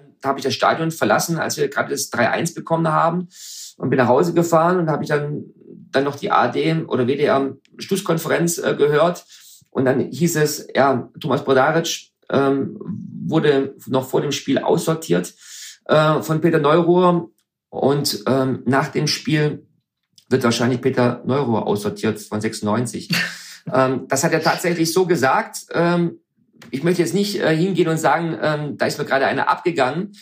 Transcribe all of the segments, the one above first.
dann habe ich das Stadion verlassen, als wir gerade das 3-1 bekommen haben und bin nach Hause gefahren und habe ich dann, dann noch die AD oder WDR Schlusskonferenz äh, gehört. Und dann hieß es, ja, Thomas Brodaric ähm, wurde noch vor dem Spiel aussortiert äh, von Peter Neuruhr. Und ähm, nach dem Spiel wird wahrscheinlich Peter Neuruhr aussortiert von 96. ähm, das hat er tatsächlich so gesagt. Ähm, ich möchte jetzt nicht äh, hingehen und sagen, ähm, da ist mir gerade einer abgegangen.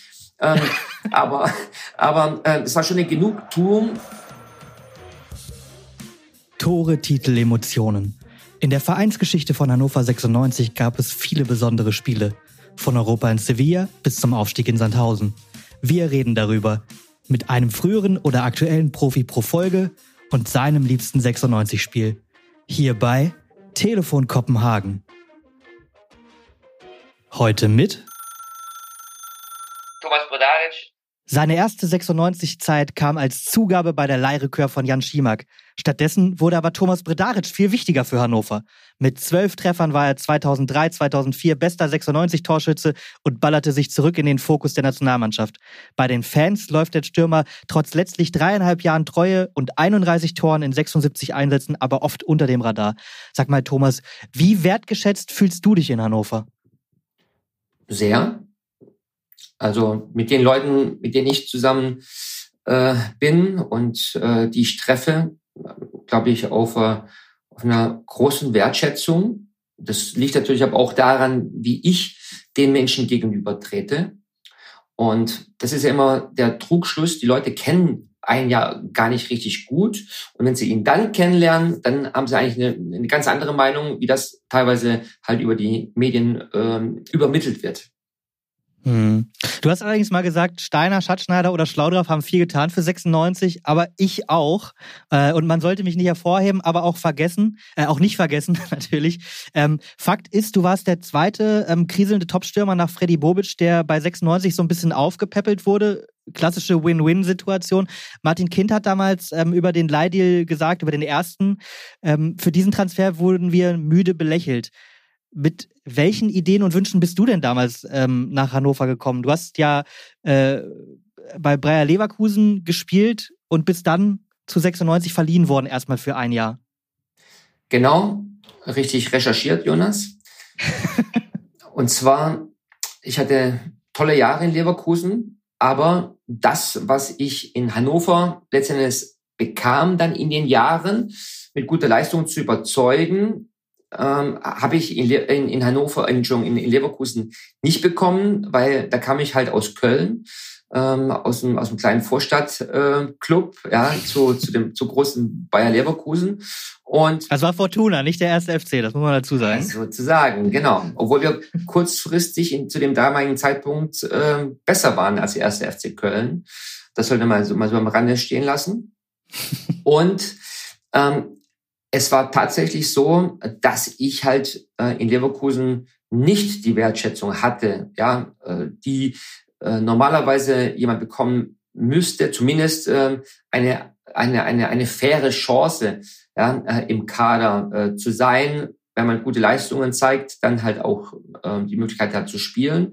Ähm, aber aber äh, es war schon eine Genugtuung. Tore, Titel, Emotionen. In der Vereinsgeschichte von Hannover 96 gab es viele besondere Spiele. Von Europa in Sevilla bis zum Aufstieg in Sandhausen. Wir reden darüber. Mit einem früheren oder aktuellen Profi pro Folge und seinem liebsten 96-Spiel. Hierbei Telefon Kopenhagen. Heute mit Thomas Brodaric. Seine erste 96-Zeit kam als Zugabe bei der Leihrekör von Jan Schimak. Stattdessen wurde aber Thomas Bredaric viel wichtiger für Hannover. Mit zwölf Treffern war er 2003, 2004 bester 96-Torschütze und ballerte sich zurück in den Fokus der Nationalmannschaft. Bei den Fans läuft der Stürmer trotz letztlich dreieinhalb Jahren Treue und 31 Toren in 76 Einsätzen aber oft unter dem Radar. Sag mal, Thomas, wie wertgeschätzt fühlst du dich in Hannover? Sehr. Also mit den Leuten, mit denen ich zusammen äh, bin und äh, die ich treffe, glaube ich, auf, äh, auf einer großen Wertschätzung. Das liegt natürlich aber auch daran, wie ich den Menschen gegenüber trete. Und das ist ja immer der Trugschluss. Die Leute kennen einen ja gar nicht richtig gut. Und wenn sie ihn dann kennenlernen, dann haben sie eigentlich eine, eine ganz andere Meinung, wie das teilweise halt über die Medien ähm, übermittelt wird. Hm. Du hast allerdings mal gesagt, Steiner, Schatzschneider oder Schlaudraff haben viel getan für 96, aber ich auch. Äh, und man sollte mich nicht hervorheben, aber auch vergessen, äh, auch nicht vergessen natürlich. Ähm, Fakt ist, du warst der zweite ähm, kriselnde Topstürmer nach Freddy Bobic, der bei 96 so ein bisschen aufgepäppelt wurde. Klassische Win-Win-Situation. Martin Kind hat damals ähm, über den Leihdeal gesagt, über den ersten. Ähm, für diesen Transfer wurden wir müde belächelt. Mit welchen Ideen und Wünschen bist du denn damals ähm, nach Hannover gekommen? Du hast ja äh, bei Breyer Leverkusen gespielt und bist dann zu 96 verliehen worden, erstmal für ein Jahr. Genau, richtig recherchiert, Jonas. und zwar, ich hatte tolle Jahre in Leverkusen, aber das, was ich in Hannover letztendlich bekam, dann in den Jahren mit guter Leistung zu überzeugen, ähm, habe ich in, in, in Hannover, in, in, in Leverkusen nicht bekommen, weil da kam ich halt aus Köln, ähm, aus, dem, aus dem kleinen Vorstadtclub, äh, ja, zu, zu dem zu großen Bayer Leverkusen. Und das war Fortuna, nicht der erste FC, das muss man dazu sagen. Sozusagen, genau. Obwohl wir kurzfristig in, zu dem damaligen Zeitpunkt äh, besser waren als der erste FC Köln. Das sollte man so, mal so am Rande stehen lassen. Und ähm, es war tatsächlich so, dass ich halt äh, in Leverkusen nicht die Wertschätzung hatte, ja, äh, die äh, normalerweise jemand bekommen müsste, zumindest äh, eine eine eine eine faire Chance, ja, äh, im Kader äh, zu sein, wenn man gute Leistungen zeigt, dann halt auch äh, die Möglichkeit hat zu spielen.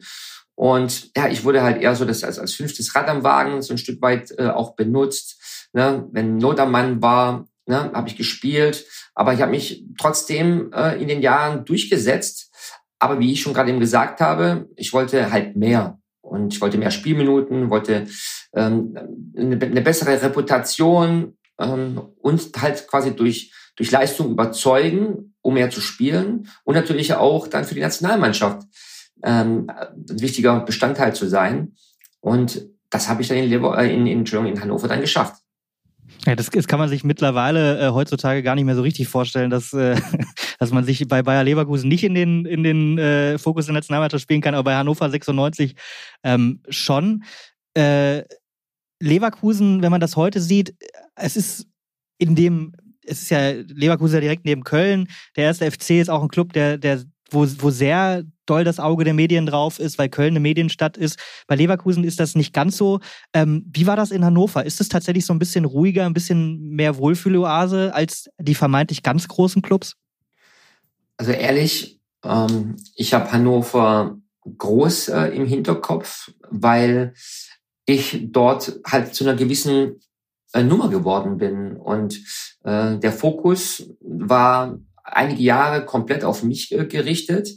Und ja, ich wurde halt eher so das als, als fünftes Rad am Wagen so ein Stück weit äh, auch benutzt. Ne? Wenn Not am Mann war, ne, habe ich gespielt, aber ich habe mich trotzdem äh, in den Jahren durchgesetzt. Aber wie ich schon gerade eben gesagt habe, ich wollte halt mehr und ich wollte mehr Spielminuten, wollte ähm, eine, eine bessere Reputation ähm, und halt quasi durch durch Leistung überzeugen, um mehr zu spielen und natürlich auch dann für die Nationalmannschaft ähm, ein wichtiger Bestandteil zu sein. Und das habe ich dann in, Lever äh, in, in, in Hannover dann geschafft. Ja, das, das kann man sich mittlerweile äh, heutzutage gar nicht mehr so richtig vorstellen, dass, äh, dass man sich bei Bayer Leverkusen nicht in den, in den äh, Fokus der Nationalmannschaft spielen kann, aber bei Hannover 96 ähm, schon. Äh, Leverkusen, wenn man das heute sieht, es ist in dem, es ist ja Leverkusen ja direkt neben Köln. Der erste FC ist auch ein Club, der, der wo, wo sehr doll das Auge der Medien drauf ist, weil Köln eine Medienstadt ist. Bei Leverkusen ist das nicht ganz so. Ähm, wie war das in Hannover? Ist es tatsächlich so ein bisschen ruhiger, ein bisschen mehr Wohlfühloase als die vermeintlich ganz großen Clubs? Also ehrlich, ähm, ich habe Hannover groß äh, im Hinterkopf, weil ich dort halt zu einer gewissen äh, Nummer geworden bin. Und äh, der Fokus war einige Jahre komplett auf mich äh, gerichtet.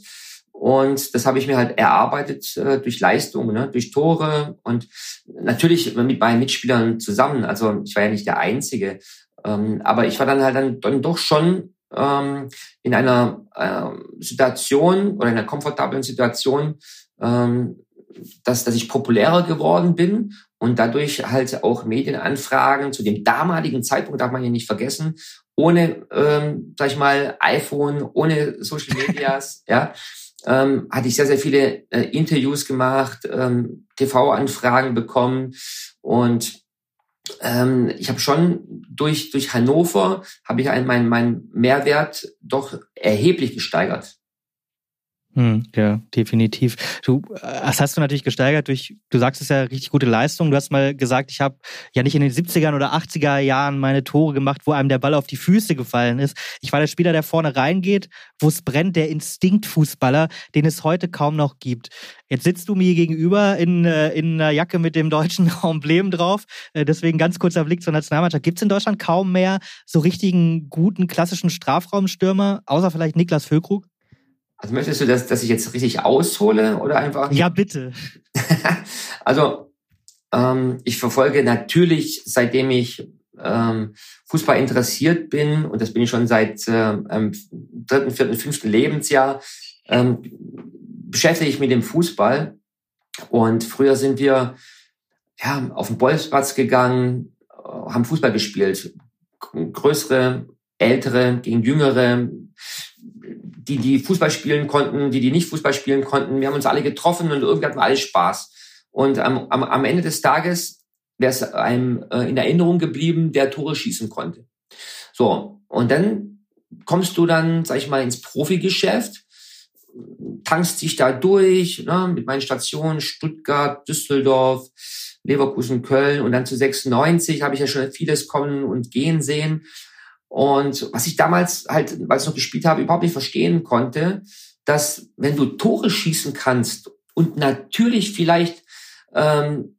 Und das habe ich mir halt erarbeitet äh, durch Leistung, ne, durch Tore und natürlich mit meinen Mitspielern zusammen. Also ich war ja nicht der Einzige. Ähm, aber ich war dann halt dann, dann doch schon ähm, in einer äh, Situation oder in einer komfortablen Situation, ähm, dass, dass ich populärer geworden bin und dadurch halt auch Medienanfragen zu dem damaligen Zeitpunkt, darf man ja nicht vergessen, ohne, ähm, sag ich mal, iPhone, ohne Social Medias, ja, ähm, hatte ich sehr, sehr viele äh, Interviews gemacht, ähm, TV-Anfragen bekommen und ähm, ich habe schon durch durch Hannover habe ich einen, meinen mein Mehrwert doch erheblich gesteigert. Hm, ja, definitiv. Du, äh, das hast du natürlich gesteigert durch, du sagst es ja, richtig gute Leistung. Du hast mal gesagt, ich habe ja nicht in den 70ern oder 80er Jahren meine Tore gemacht, wo einem der Ball auf die Füße gefallen ist. Ich war der Spieler, der vorne reingeht, wo es brennt, der Instinktfußballer, den es heute kaum noch gibt. Jetzt sitzt du mir gegenüber in, äh, in einer Jacke mit dem deutschen Emblem drauf. Äh, deswegen ganz kurzer Blick zur Nationalmannschaft. Gibt es in Deutschland kaum mehr so richtigen, guten, klassischen Strafraumstürmer, außer vielleicht Niklas Füllkrug? Also möchtest du, dass, dass ich jetzt richtig aushole oder einfach? Ja, bitte. also ähm, ich verfolge natürlich, seitdem ich ähm, Fußball interessiert bin, und das bin ich schon seit ähm, dritten, vierten, fünften Lebensjahr, ähm, beschäftige ich mich mit dem Fußball. Und früher sind wir ja, auf den Bolzplatz gegangen, haben Fußball gespielt. Größere, ältere gegen jüngere, die, die Fußball spielen konnten, die, die nicht Fußball spielen konnten. Wir haben uns alle getroffen und irgendwie hatten wir alle Spaß. Und am, am, am Ende des Tages wäre es einem äh, in Erinnerung geblieben, der Tore schießen konnte. So, und dann kommst du dann, sag ich mal, ins Profigeschäft, tankst dich da durch, ne, mit meinen Stationen Stuttgart, Düsseldorf, Leverkusen, Köln und dann zu 96 habe ich ja schon vieles kommen und gehen sehen. Und was ich damals halt, weil ich noch gespielt habe, überhaupt nicht verstehen konnte, dass wenn du Tore schießen kannst und natürlich vielleicht ähm,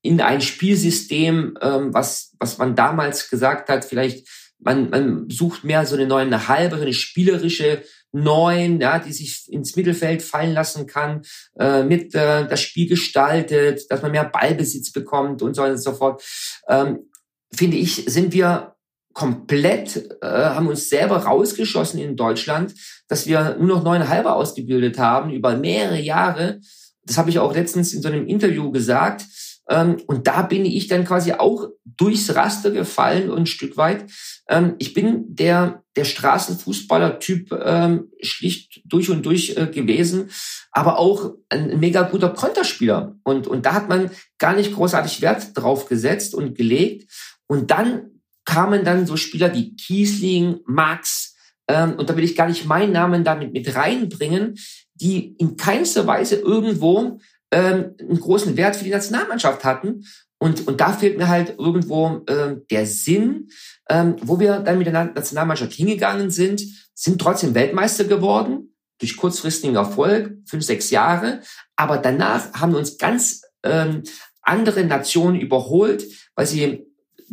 in ein Spielsystem, ähm, was, was man damals gesagt hat, vielleicht man, man sucht mehr so eine neue halbe, so eine spielerische Neun, ja, die sich ins Mittelfeld fallen lassen kann, äh, mit äh, das Spiel gestaltet, dass man mehr Ballbesitz bekommt und so weiter und so fort. Ähm, finde ich, sind wir komplett, äh, haben uns selber rausgeschossen in Deutschland, dass wir nur noch neuneinhalber ausgebildet haben über mehrere Jahre. Das habe ich auch letztens in so einem Interview gesagt. Ähm, und da bin ich dann quasi auch durchs Raster gefallen und ein Stück weit. Ähm, ich bin der, der Straßenfußballer-Typ ähm, schlicht durch und durch äh, gewesen, aber auch ein mega guter Konterspieler. Und, und da hat man gar nicht großartig Wert drauf gesetzt und gelegt. Und dann kamen dann so Spieler wie Kiesling, Max, ähm, und da will ich gar nicht meinen Namen damit mit reinbringen, die in keinster Weise irgendwo ähm, einen großen Wert für die Nationalmannschaft hatten. Und, und da fehlt mir halt irgendwo ähm, der Sinn, ähm, wo wir dann mit der Nationalmannschaft hingegangen sind, sind trotzdem Weltmeister geworden, durch kurzfristigen Erfolg, fünf, sechs Jahre. Aber danach haben uns ganz ähm, andere Nationen überholt, weil sie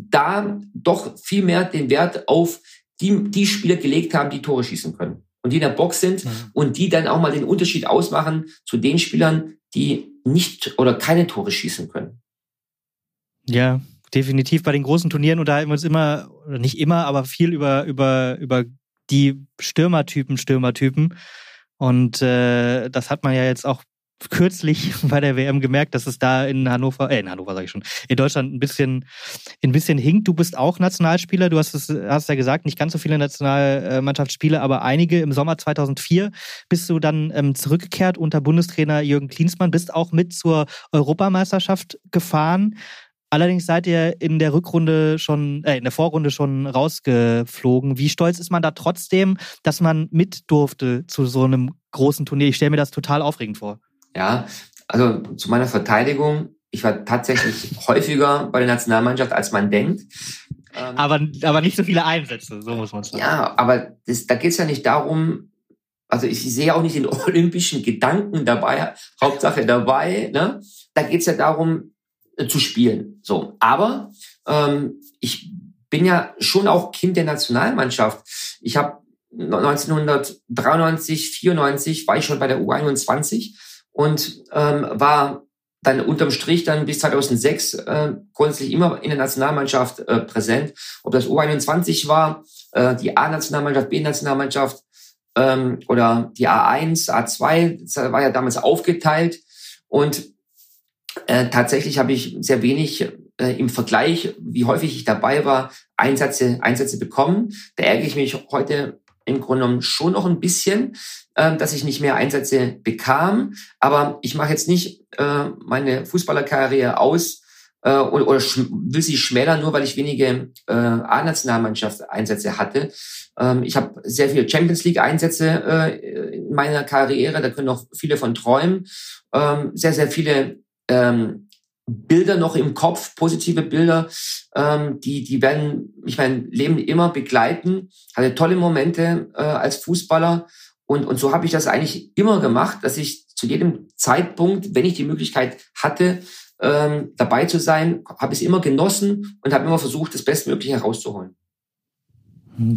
da doch viel mehr den Wert auf die, die Spieler gelegt haben, die Tore schießen können und die in der Box sind mhm. und die dann auch mal den Unterschied ausmachen zu den Spielern, die nicht oder keine Tore schießen können. Ja, definitiv. Bei den großen Turnieren unterhalten wir uns immer, oder nicht immer, aber viel über, über, über die Stürmertypen, Stürmertypen. Und äh, das hat man ja jetzt auch kürzlich bei der WM gemerkt, dass es da in Hannover, äh, in Hannover sage ich schon, in Deutschland ein bisschen, ein bisschen hinkt. Du bist auch Nationalspieler. Du hast es, hast ja gesagt, nicht ganz so viele Nationalmannschaftsspiele, aber einige. Im Sommer 2004 bist du dann ähm, zurückgekehrt unter Bundestrainer Jürgen Klinsmann, bist auch mit zur Europameisterschaft gefahren. Allerdings seid ihr in der Rückrunde schon, äh, in der Vorrunde schon rausgeflogen. Wie stolz ist man da trotzdem, dass man mit durfte zu so einem großen Turnier? Ich stelle mir das total aufregend vor. Ja, also zu meiner Verteidigung, ich war tatsächlich häufiger bei der Nationalmannschaft, als man denkt. Ähm, aber, aber nicht so viele Einsätze, so muss man sagen. Ja, aber das, da geht es ja nicht darum, Also ich sehe auch nicht den olympischen Gedanken dabei, Hauptsache dabei. Ne? Da geht's ja darum, äh, zu spielen. So, aber ähm, ich bin ja schon auch Kind der Nationalmannschaft. Ich habe 1993, 94 war ich schon bei der U21 und ähm, war dann unterm Strich dann bis 2006 äh, grundsätzlich immer in der Nationalmannschaft äh, präsent. Ob das U21 war, äh, die A-Nationalmannschaft, B-Nationalmannschaft ähm, oder die A1, A2, das war ja damals aufgeteilt. Und äh, tatsächlich habe ich sehr wenig äh, im Vergleich, wie häufig ich dabei war, Einsätze, Einsätze bekommen. Da ärgere ich mich heute im Grunde genommen schon noch ein bisschen, äh, dass ich nicht mehr Einsätze bekam. Aber ich mache jetzt nicht äh, meine Fußballerkarriere aus äh, oder, oder will sie schmälern, nur weil ich wenige äh, A-Nationalmannschaft-Einsätze hatte. Ähm, ich habe sehr viele Champions League-Einsätze äh, in meiner Karriere, da können noch viele von träumen. Ähm, sehr, sehr viele ähm, Bilder noch im Kopf, positive Bilder, ähm, die, die werden mich mein Leben immer begleiten. Hatte tolle Momente äh, als Fußballer und, und so habe ich das eigentlich immer gemacht, dass ich zu jedem Zeitpunkt, wenn ich die Möglichkeit hatte, ähm, dabei zu sein, habe ich es immer genossen und habe immer versucht, das Bestmögliche herauszuholen.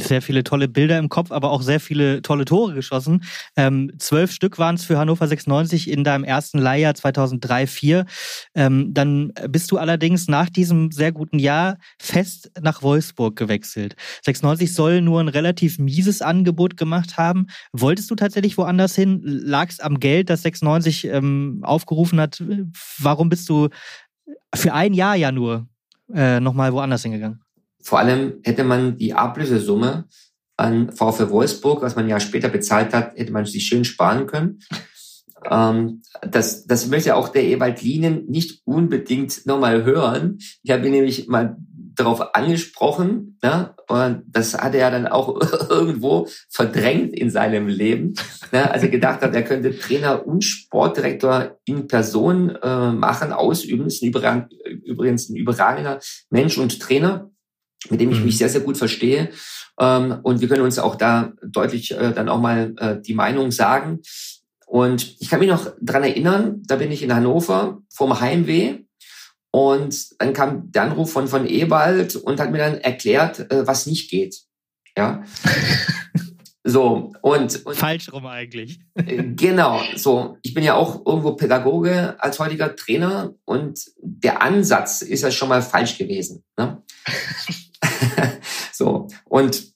Sehr viele tolle Bilder im Kopf, aber auch sehr viele tolle Tore geschossen. Ähm, zwölf Stück waren es für Hannover 96 in deinem ersten Leihjahr 2003-4. Ähm, dann bist du allerdings nach diesem sehr guten Jahr fest nach Wolfsburg gewechselt. 96 soll nur ein relativ mieses Angebot gemacht haben. Wolltest du tatsächlich woanders hin? Lag es am Geld, das 96 ähm, aufgerufen hat? Warum bist du für ein Jahr ja nur äh, nochmal woanders hingegangen? Vor allem hätte man die Ablösesumme an VfL Wolfsburg, was man ja später bezahlt hat, hätte man sich schön sparen können. Ähm, das, das möchte auch der Ewald Lienen nicht unbedingt nochmal hören. Ich habe ihn nämlich mal darauf angesprochen, ja, und das hat er ja dann auch irgendwo verdrängt in seinem Leben. Ja, also gedacht hat, er könnte Trainer und Sportdirektor in Person äh, machen, ausüben. Ist ein übrigens ein überragender Mensch und Trainer mit dem ich mich mhm. sehr, sehr gut verstehe. Ähm, und wir können uns auch da deutlich äh, dann auch mal äh, die Meinung sagen. Und ich kann mich noch dran erinnern, da bin ich in Hannover vom Heimweh und dann kam der Anruf von, von Ewald und hat mir dann erklärt, äh, was nicht geht. Ja. So, und, und falsch rum eigentlich. Äh, genau, so. Ich bin ja auch irgendwo Pädagoge als heutiger Trainer und der Ansatz ist ja schon mal falsch gewesen. Ne? so. Und,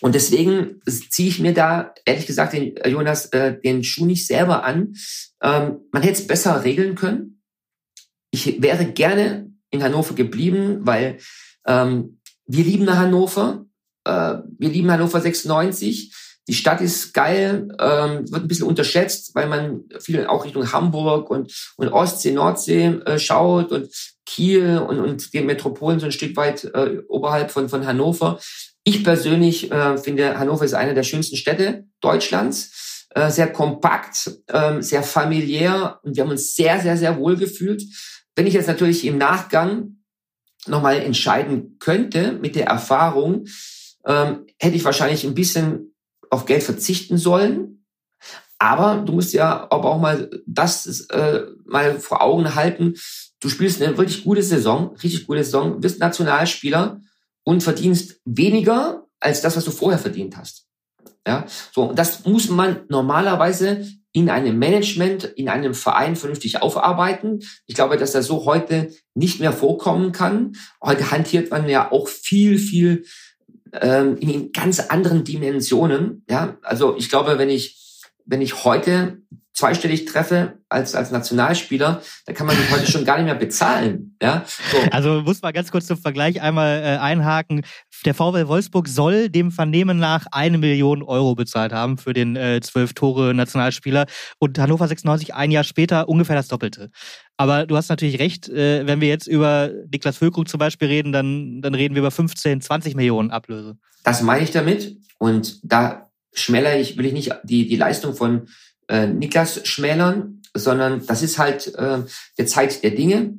und deswegen ziehe ich mir da, ehrlich gesagt, den, äh, Jonas, äh, den Schuh nicht selber an. Ähm, man hätte es besser regeln können. Ich wäre gerne in Hannover geblieben, weil ähm, wir lieben Hannover. Äh, wir lieben Hannover 96. Die Stadt ist geil, ähm, wird ein bisschen unterschätzt, weil man viel auch Richtung Hamburg und, und Ostsee, Nordsee äh, schaut und Kiel und, und die Metropolen so ein Stück weit äh, oberhalb von, von Hannover. Ich persönlich äh, finde, Hannover ist eine der schönsten Städte Deutschlands. Äh, sehr kompakt, äh, sehr familiär und wir haben uns sehr, sehr, sehr wohl gefühlt. Wenn ich jetzt natürlich im Nachgang nochmal entscheiden könnte mit der Erfahrung, ähm, hätte ich wahrscheinlich ein bisschen auf Geld verzichten sollen. Aber du musst ja aber auch mal das äh, mal vor Augen halten du spielst eine wirklich gute Saison, richtig gute Saison, bist Nationalspieler und verdienst weniger als das, was du vorher verdient hast. Ja, so, das muss man normalerweise in einem Management, in einem Verein vernünftig aufarbeiten. Ich glaube, dass das so heute nicht mehr vorkommen kann. Heute hantiert man ja auch viel, viel ähm, in ganz anderen Dimensionen. Ja, also ich glaube, wenn ich wenn ich heute zweistellig treffe als, als Nationalspieler, da kann man mich heute schon gar nicht mehr bezahlen. Ja? So. Also muss man ganz kurz zum Vergleich einmal äh, einhaken. Der VW Wolfsburg soll dem Vernehmen nach eine Million Euro bezahlt haben für den äh, zwölf Tore Nationalspieler und Hannover 96 ein Jahr später ungefähr das Doppelte. Aber du hast natürlich recht, äh, wenn wir jetzt über Niklas Füllkrug zum Beispiel reden, dann, dann reden wir über 15, 20 Millionen Ablöse. Das meine ich damit und da schmäler ich, will ich nicht die, die Leistung von äh, Niklas schmälern, sondern das ist halt äh, der Zeit der Dinge.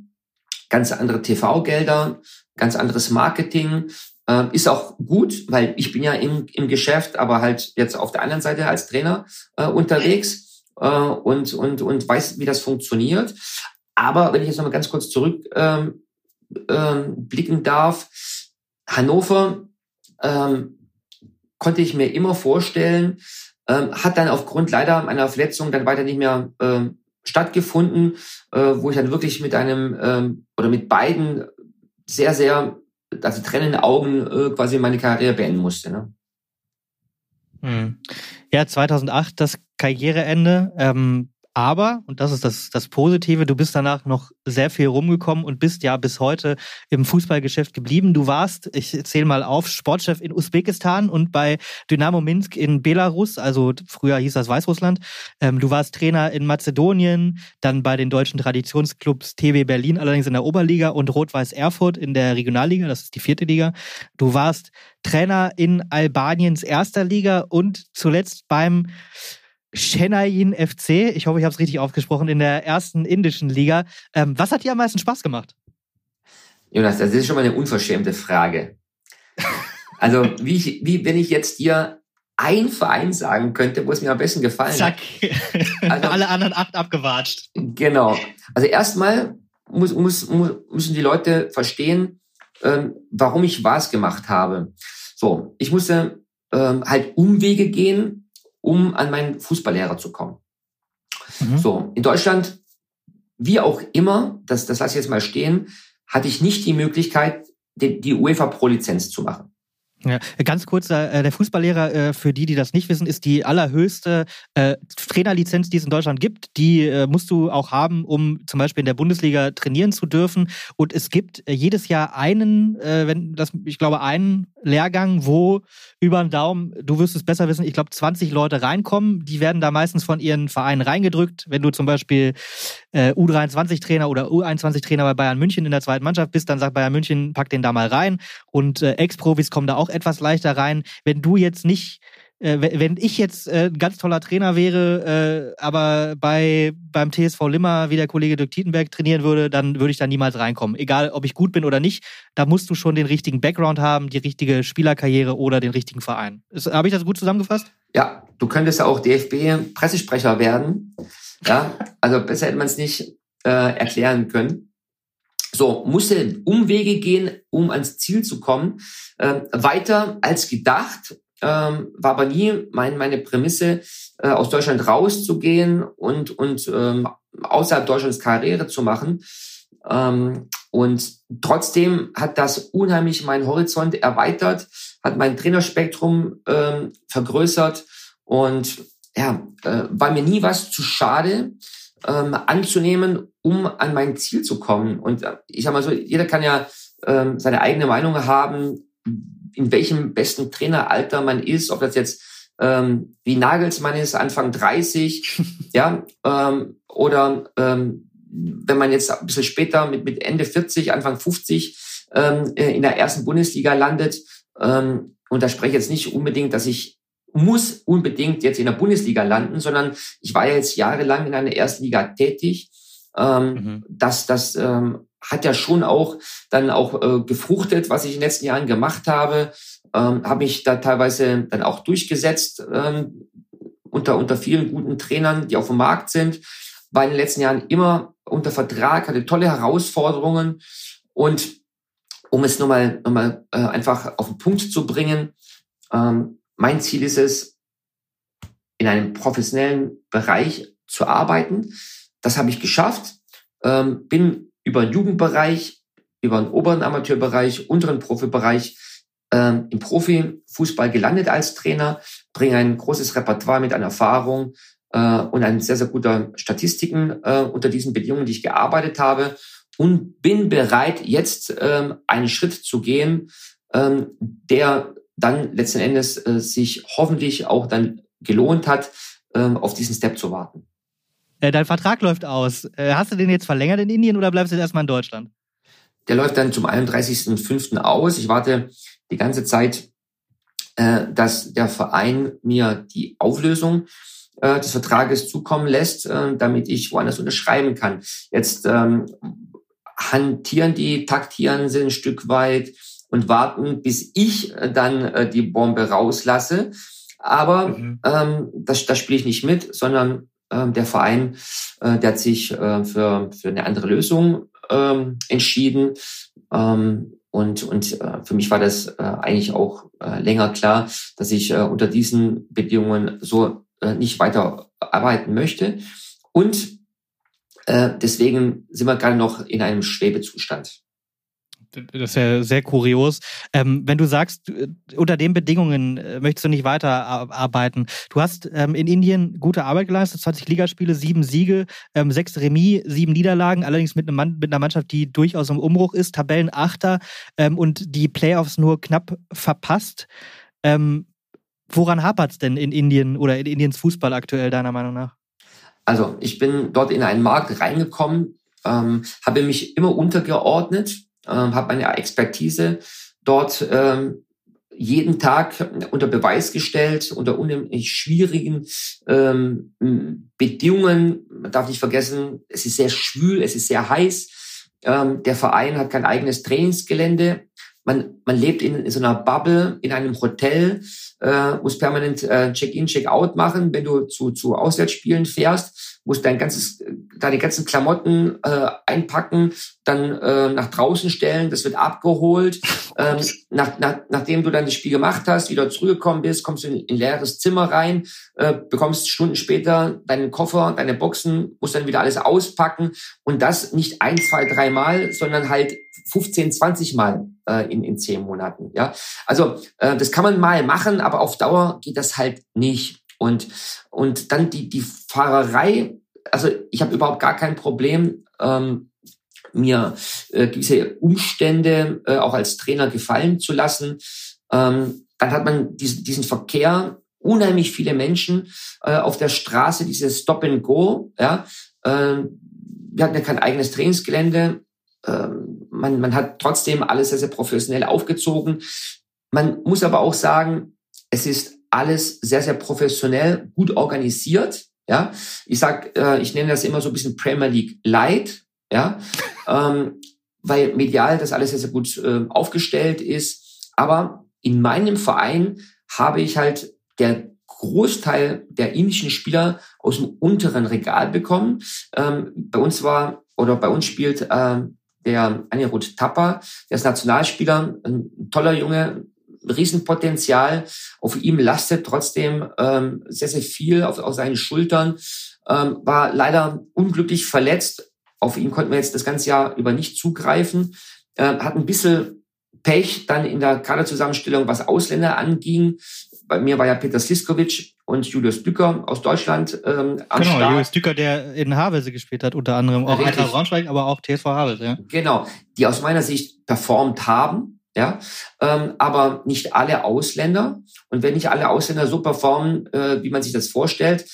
Ganz andere TV-Gelder, ganz anderes Marketing. Äh, ist auch gut, weil ich bin ja im, im Geschäft, aber halt jetzt auf der anderen Seite als Trainer äh, unterwegs äh, und, und, und weiß, wie das funktioniert. Aber wenn ich jetzt nochmal ganz kurz zurück ähm, ähm, blicken darf, Hannover ähm, konnte ich mir immer vorstellen, ähm, hat dann aufgrund leider meiner Verletzung dann weiter nicht mehr ähm, stattgefunden, äh, wo ich dann wirklich mit einem ähm, oder mit beiden sehr, sehr, also trennenden Augen äh, quasi meine Karriere beenden musste. Ne? Hm. Ja, 2008 das Karriereende. Ähm, aber, und das ist das, das Positive, du bist danach noch sehr viel rumgekommen und bist ja bis heute im Fußballgeschäft geblieben. Du warst, ich zähle mal auf, Sportchef in Usbekistan und bei Dynamo Minsk in Belarus, also früher hieß das Weißrussland. Ähm, du warst Trainer in Mazedonien, dann bei den deutschen Traditionsclubs TB Berlin, allerdings in der Oberliga und Rot-Weiß Erfurt in der Regionalliga, das ist die vierte Liga. Du warst Trainer in Albaniens erster Liga und zuletzt beim Chennai FC. Ich hoffe, ich habe es richtig ausgesprochen, in der ersten indischen Liga. Ähm, was hat dir am meisten Spaß gemacht? Jonas, das ist schon mal eine unverschämte Frage. Also, wie, ich, wie wenn ich jetzt dir ein Verein sagen könnte, wo es mir am besten gefallen Zack. hat. Also, Alle anderen acht abgewatscht. Genau. Also erstmal muss, muss, muss, müssen die Leute verstehen, ähm, warum ich was gemacht habe. So, ich musste ähm, halt Umwege gehen, um an meinen Fußballlehrer zu kommen. Mhm. So, in Deutschland, wie auch immer, das, das lasse ich jetzt mal stehen, hatte ich nicht die Möglichkeit, die, die UEFA Pro-Lizenz zu machen. Ja, ganz kurz, äh, der Fußballlehrer, äh, für die, die das nicht wissen, ist die allerhöchste äh, Trainerlizenz, die es in Deutschland gibt. Die äh, musst du auch haben, um zum Beispiel in der Bundesliga trainieren zu dürfen. Und es gibt äh, jedes Jahr einen, äh, wenn das, ich glaube, einen Lehrgang, wo über den Daumen, du wirst es besser wissen, ich glaube, 20 Leute reinkommen. Die werden da meistens von ihren Vereinen reingedrückt. Wenn du zum Beispiel äh, U23-Trainer oder U21-Trainer bei Bayern München in der zweiten Mannschaft bist, dann sagt Bayern München, pack den da mal rein. Und äh, Ex-Profis kommen da auch etwas leichter rein. Wenn du jetzt nicht äh, wenn ich jetzt äh, ein ganz toller Trainer wäre, äh, aber bei beim TSV Limmer wie der Kollege Dirk Tietenberg trainieren würde, dann würde ich da niemals reinkommen. Egal, ob ich gut bin oder nicht, da musst du schon den richtigen Background haben, die richtige Spielerkarriere oder den richtigen Verein. Habe ich das gut zusammengefasst? Ja, du könntest ja auch DFB-Pressesprecher werden. Ja, also besser hätte man es nicht äh, erklären können. So, musste Umwege gehen, um ans Ziel zu kommen. Äh, weiter als gedacht, ähm, war aber nie mein, meine Prämisse, äh, aus Deutschland rauszugehen und, und ähm, außerhalb Deutschlands Karriere zu machen. Ähm, und trotzdem hat das unheimlich meinen Horizont erweitert, hat mein Trainerspektrum ähm, vergrößert und ja, äh, war mir nie was zu schade, ähm, anzunehmen, um an mein Ziel zu kommen. Und äh, ich sag mal so, jeder kann ja ähm, seine eigene Meinung haben, in welchem besten Traineralter man ist, ob das jetzt ähm, wie Nagelsmann ist, Anfang 30, ja, ähm, oder ähm, wenn man jetzt ein bisschen später mit, mit Ende 40, Anfang 50 ähm, äh, in der ersten Bundesliga landet. Ähm, und da spreche ich jetzt nicht unbedingt, dass ich muss unbedingt jetzt in der Bundesliga landen, sondern ich war ja jetzt jahrelang in einer ersten Liga tätig. Ähm, mhm. Das, das ähm, hat ja schon auch dann auch äh, gefruchtet, was ich in den letzten Jahren gemacht habe. Ähm, habe mich da teilweise dann auch durchgesetzt ähm, unter unter vielen guten Trainern, die auf dem Markt sind. War in den letzten Jahren immer unter Vertrag, hatte tolle Herausforderungen und um es nochmal noch mal, äh, einfach auf den Punkt zu bringen, ähm, mein Ziel ist es, in einem professionellen Bereich zu arbeiten. Das habe ich geschafft. Ähm, bin über den Jugendbereich, über den oberen Amateurbereich, unteren Profibereich ähm, im Profifußball gelandet als Trainer, bringe ein großes Repertoire mit an Erfahrung äh, und an sehr, sehr guter Statistiken äh, unter diesen Bedingungen, die ich gearbeitet habe und bin bereit, jetzt ähm, einen Schritt zu gehen, ähm, der dann letzten Endes äh, sich hoffentlich auch dann gelohnt hat, äh, auf diesen Step zu warten. Äh, dein Vertrag läuft aus. Äh, hast du den jetzt verlängert in Indien oder bleibst du jetzt erstmal in Deutschland? Der läuft dann zum 31.05. aus. Ich warte die ganze Zeit, äh, dass der Verein mir die Auflösung äh, des Vertrages zukommen lässt, äh, damit ich woanders unterschreiben kann. Jetzt ähm, hantieren die, taktieren sie ein Stück weit und warten, bis ich dann äh, die Bombe rauslasse. Aber mhm. ähm, das, das spiele ich nicht mit, sondern ähm, der Verein, äh, der hat sich äh, für, für eine andere Lösung ähm, entschieden. Ähm, und, und äh, für mich war das äh, eigentlich auch äh, länger klar, dass ich äh, unter diesen Bedingungen so äh, nicht weiter arbeiten möchte. Und äh, deswegen sind wir gerade noch in einem Schwebezustand das ist ja sehr kurios. Ähm, wenn du sagst, äh, unter den Bedingungen äh, möchtest du nicht weiterarbeiten. Du hast ähm, in Indien gute Arbeit geleistet, 20 Ligaspiele, sieben Siege, ähm, sechs Remis, sieben Niederlagen, allerdings mit, einem Mann, mit einer Mannschaft, die durchaus im Umbruch ist, Tabellenachter ähm, und die Playoffs nur knapp verpasst. Ähm, woran hapert es denn in Indien oder in Indiens Fußball aktuell, deiner Meinung nach? Also, ich bin dort in einen Markt reingekommen, ähm, habe mich immer untergeordnet ähm, habe meine Expertise dort ähm, jeden Tag unter Beweis gestellt, unter unheimlich schwierigen ähm, Bedingungen. Man darf nicht vergessen, es ist sehr schwül, es ist sehr heiß. Ähm, der Verein hat kein eigenes Trainingsgelände. Man, man lebt in, in so einer Bubble, in einem Hotel, äh, muss permanent äh, Check-in, Check-out machen. Wenn du zu, zu Auswärtsspielen fährst, musst dein ganzes, deine ganzen Klamotten äh, einpacken, dann äh, nach draußen stellen, das wird abgeholt. Ähm, nach, nach, nachdem du dann das Spiel gemacht hast, wieder zurückgekommen bist, kommst du in, in ein leeres Zimmer rein, äh, bekommst Stunden später deinen Koffer, deine Boxen, musst dann wieder alles auspacken und das nicht ein, zwei, drei Mal, sondern halt 15, 20 Mal äh, in, in zehn Monaten. Ja, Also äh, das kann man mal machen, aber auf Dauer geht das halt nicht. Und, und dann die, die Fahrerei, also ich habe überhaupt gar kein Problem, ähm, mir äh, gewisse Umstände äh, auch als Trainer gefallen zu lassen. Ähm, dann hat man diesen, diesen Verkehr, unheimlich viele Menschen äh, auf der Straße, dieses Stop and Go. Ja, äh, wir hatten ja kein eigenes Trainingsgelände. Ähm, man, man hat trotzdem alles sehr, sehr professionell aufgezogen. Man muss aber auch sagen, es ist alles sehr, sehr professionell, gut organisiert. Ja, ich sag, äh, ich nenne das immer so ein bisschen Premier League Light, ja, ähm, weil medial das alles sehr, sehr gut äh, aufgestellt ist. Aber in meinem Verein habe ich halt der Großteil der indischen Spieler aus dem unteren Regal bekommen. Ähm, bei uns war oder bei uns spielt äh, der Anirudh Tappa, der ist Nationalspieler, ein toller Junge, Riesenpotenzial. Auf ihm lastet trotzdem ähm, sehr, sehr viel auf, auf seinen Schultern. Ähm, war leider unglücklich verletzt. Auf ihn konnten wir jetzt das ganze Jahr über nicht zugreifen. Äh, hat ein bisschen Pech dann in der Kaderzusammenstellung, was Ausländer anging. Bei mir war ja Peter Sliskovic und Julius Dücker aus Deutschland ähm, am Genau, Start. Julius Dücker, der in Havelse gespielt hat, unter anderem auch Eintracht Braunschweig, aber auch TSV Havelse. Ja. Genau, die aus meiner Sicht performt haben ja, ähm, aber nicht alle Ausländer. Und wenn nicht alle Ausländer so performen, äh, wie man sich das vorstellt,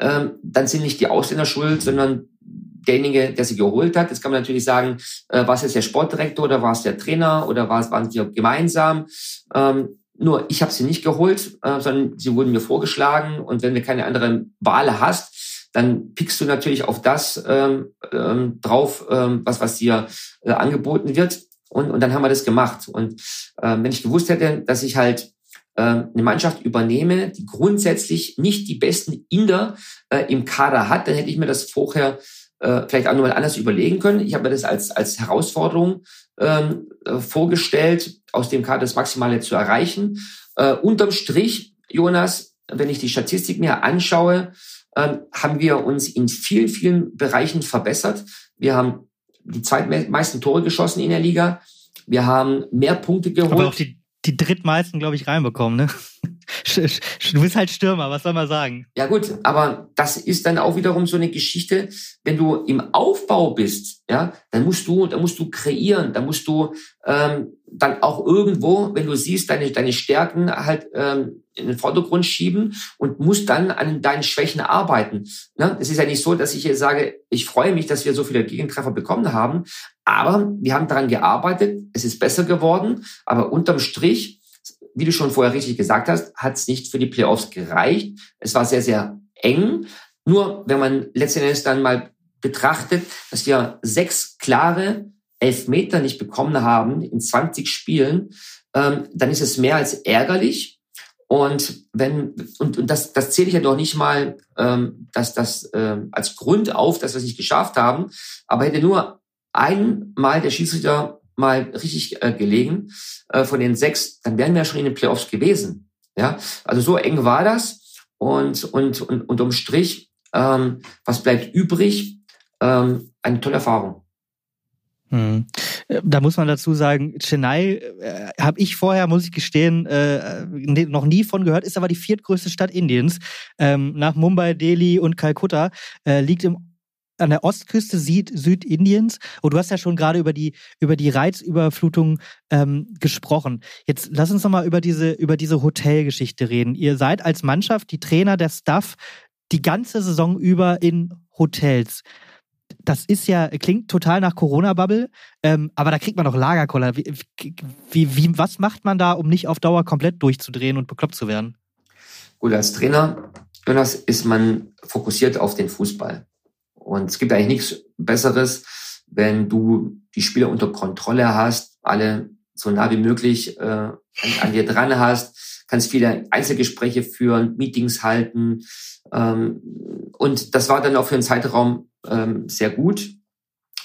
ähm, dann sind nicht die Ausländer schuld, sondern derjenige, der sie geholt hat. Jetzt kann man natürlich sagen, äh, war es jetzt der Sportdirektor oder war es der Trainer oder war es, waren sie gemeinsam? Ähm, nur ich habe sie nicht geholt, äh, sondern sie wurden mir vorgeschlagen. Und wenn du keine andere Wahl hast, dann pickst du natürlich auf das ähm, ähm, drauf, ähm, was, was dir äh, angeboten wird. Und, und dann haben wir das gemacht. Und äh, wenn ich gewusst hätte, dass ich halt äh, eine Mannschaft übernehme, die grundsätzlich nicht die besten Inder äh, im Kader hat, dann hätte ich mir das vorher äh, vielleicht auch nochmal anders überlegen können. Ich habe mir das als, als Herausforderung ähm, äh, vorgestellt, aus dem Kader das Maximale zu erreichen. Äh, unterm Strich, Jonas, wenn ich die Statistik mir anschaue, äh, haben wir uns in vielen, vielen Bereichen verbessert. Wir haben die zweitmeisten Tore geschossen in der Liga. Wir haben mehr Punkte geholt. Aber auch die, die drittmeisten, glaube ich, reinbekommen, ne? Du bist halt Stürmer, was soll man sagen? Ja gut, aber das ist dann auch wiederum so eine Geschichte, wenn du im Aufbau bist, ja, dann musst du, dann musst du kreieren, dann musst du ähm, dann auch irgendwo, wenn du siehst, deine, deine Stärken halt ähm, in den Vordergrund schieben und musst dann an deinen Schwächen arbeiten. Ne? Es ist ja nicht so, dass ich hier sage, ich freue mich, dass wir so viele Gegentreffer bekommen haben, aber wir haben daran gearbeitet, es ist besser geworden, aber unterm Strich wie du schon vorher richtig gesagt hast, hat es nicht für die Playoffs gereicht. Es war sehr, sehr eng. Nur wenn man letztendlich dann mal betrachtet, dass wir sechs klare Elfmeter nicht bekommen haben in 20 Spielen, ähm, dann ist es mehr als ärgerlich. Und wenn und, und das, das zähle ich ja doch nicht mal ähm, dass das ähm, als Grund auf, dass wir es nicht geschafft haben. Aber hätte nur einmal der Schiedsrichter mal richtig äh, gelegen äh, von den sechs, dann wären wir schon in den Playoffs gewesen. Ja, also so eng war das. Und und und unterm Strich, ähm, was bleibt übrig? Ähm, eine tolle Erfahrung. Hm. Äh, da muss man dazu sagen, Chennai äh, habe ich vorher, muss ich gestehen, äh, noch nie von gehört, ist aber die viertgrößte Stadt Indiens. Ähm, nach Mumbai, Delhi und Kalkutta äh, liegt im an der Ostküste Süd, Südindiens. Und du hast ja schon gerade über die, über die Reizüberflutung ähm, gesprochen. Jetzt lass uns nochmal über diese, über diese Hotelgeschichte reden. Ihr seid als Mannschaft, die Trainer, der Staff, die ganze Saison über in Hotels das ist ja, klingt total nach Corona-Bubble, ähm, aber da kriegt man doch Lagerkoller. Wie, wie, wie, was macht man da, um nicht auf Dauer komplett durchzudrehen und bekloppt zu werden? Gut, als Trainer, Jonas, ist man fokussiert auf den Fußball. Und es gibt eigentlich nichts Besseres, wenn du die Spieler unter Kontrolle hast, alle so nah wie möglich äh, an, an dir dran hast, kannst viele Einzelgespräche führen, Meetings halten. Ähm, und das war dann auch für einen Zeitraum ähm, sehr gut,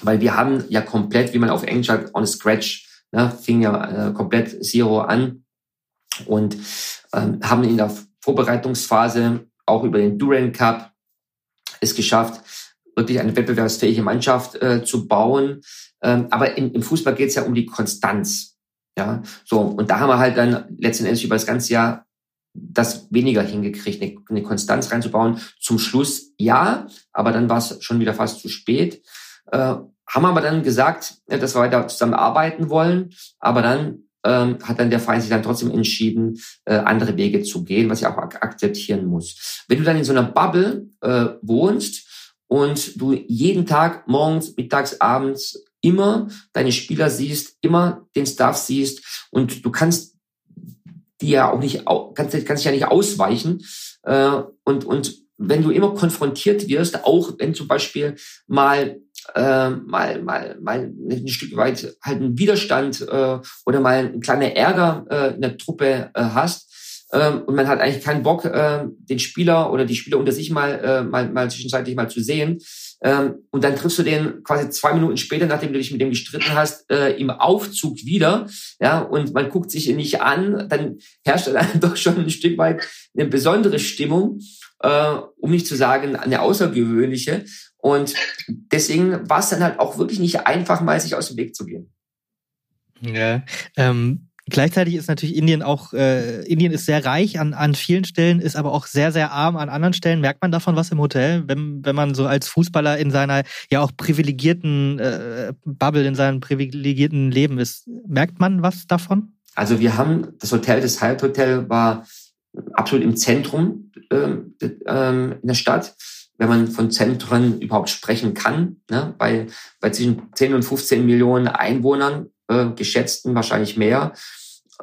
weil wir haben ja komplett, wie man auf Englisch sagt, on scratch, ne, fing ja äh, komplett Zero an und ähm, haben in der Vorbereitungsphase auch über den Duran Cup es geschafft, wirklich eine wettbewerbsfähige Mannschaft äh, zu bauen. Ähm, aber in, im Fußball geht es ja um die Konstanz. Ja, so und da haben wir halt dann letztendlich über das ganze Jahr das weniger hingekriegt, eine, eine Konstanz reinzubauen. Zum Schluss ja, aber dann war es schon wieder fast zu spät. Äh, haben aber dann gesagt, dass wir weiter zusammenarbeiten wollen, aber dann ähm, hat dann der Verein sich dann trotzdem entschieden, äh, andere Wege zu gehen, was ich auch ak akzeptieren muss. Wenn du dann in so einer Bubble äh, wohnst und du jeden Tag morgens, mittags, abends immer deine Spieler siehst, immer den Staff siehst und du kannst die ja auch nicht, kannst, kannst ja nicht ausweichen. Äh, und, und wenn du immer konfrontiert wirst, auch wenn zum Beispiel mal äh, mal mal mal ein Stück weit halt ein Widerstand äh, oder mal ein kleiner Ärger äh, in der Truppe äh, hast äh, und man hat eigentlich keinen Bock äh, den Spieler oder die Spieler unter sich mal äh, mal mal zwischenzeitlich mal zu sehen, ähm, und dann triffst du den quasi zwei Minuten später, nachdem du dich mit dem gestritten hast, äh, im Aufzug wieder. Ja, und man guckt sich ihn nicht an, dann herrscht dann doch schon ein Stück weit eine besondere Stimmung, äh, um nicht zu sagen eine außergewöhnliche. Und deswegen war es dann halt auch wirklich nicht einfach, mal sich aus dem Weg zu gehen. Ja, ähm, Gleichzeitig ist natürlich Indien auch, äh, Indien ist sehr reich an, an vielen Stellen, ist aber auch sehr, sehr arm an anderen Stellen. Merkt man davon was im Hotel, wenn, wenn man so als Fußballer in seiner ja auch privilegierten äh, Bubble, in seinem privilegierten Leben ist? Merkt man was davon? Also wir haben, das Hotel, das Hyatt Hotel war absolut im Zentrum ähm, in der Stadt wenn man von Zentren überhaupt sprechen kann, ne, bei, bei zwischen 10 und 15 Millionen Einwohnern äh, geschätzten, wahrscheinlich mehr.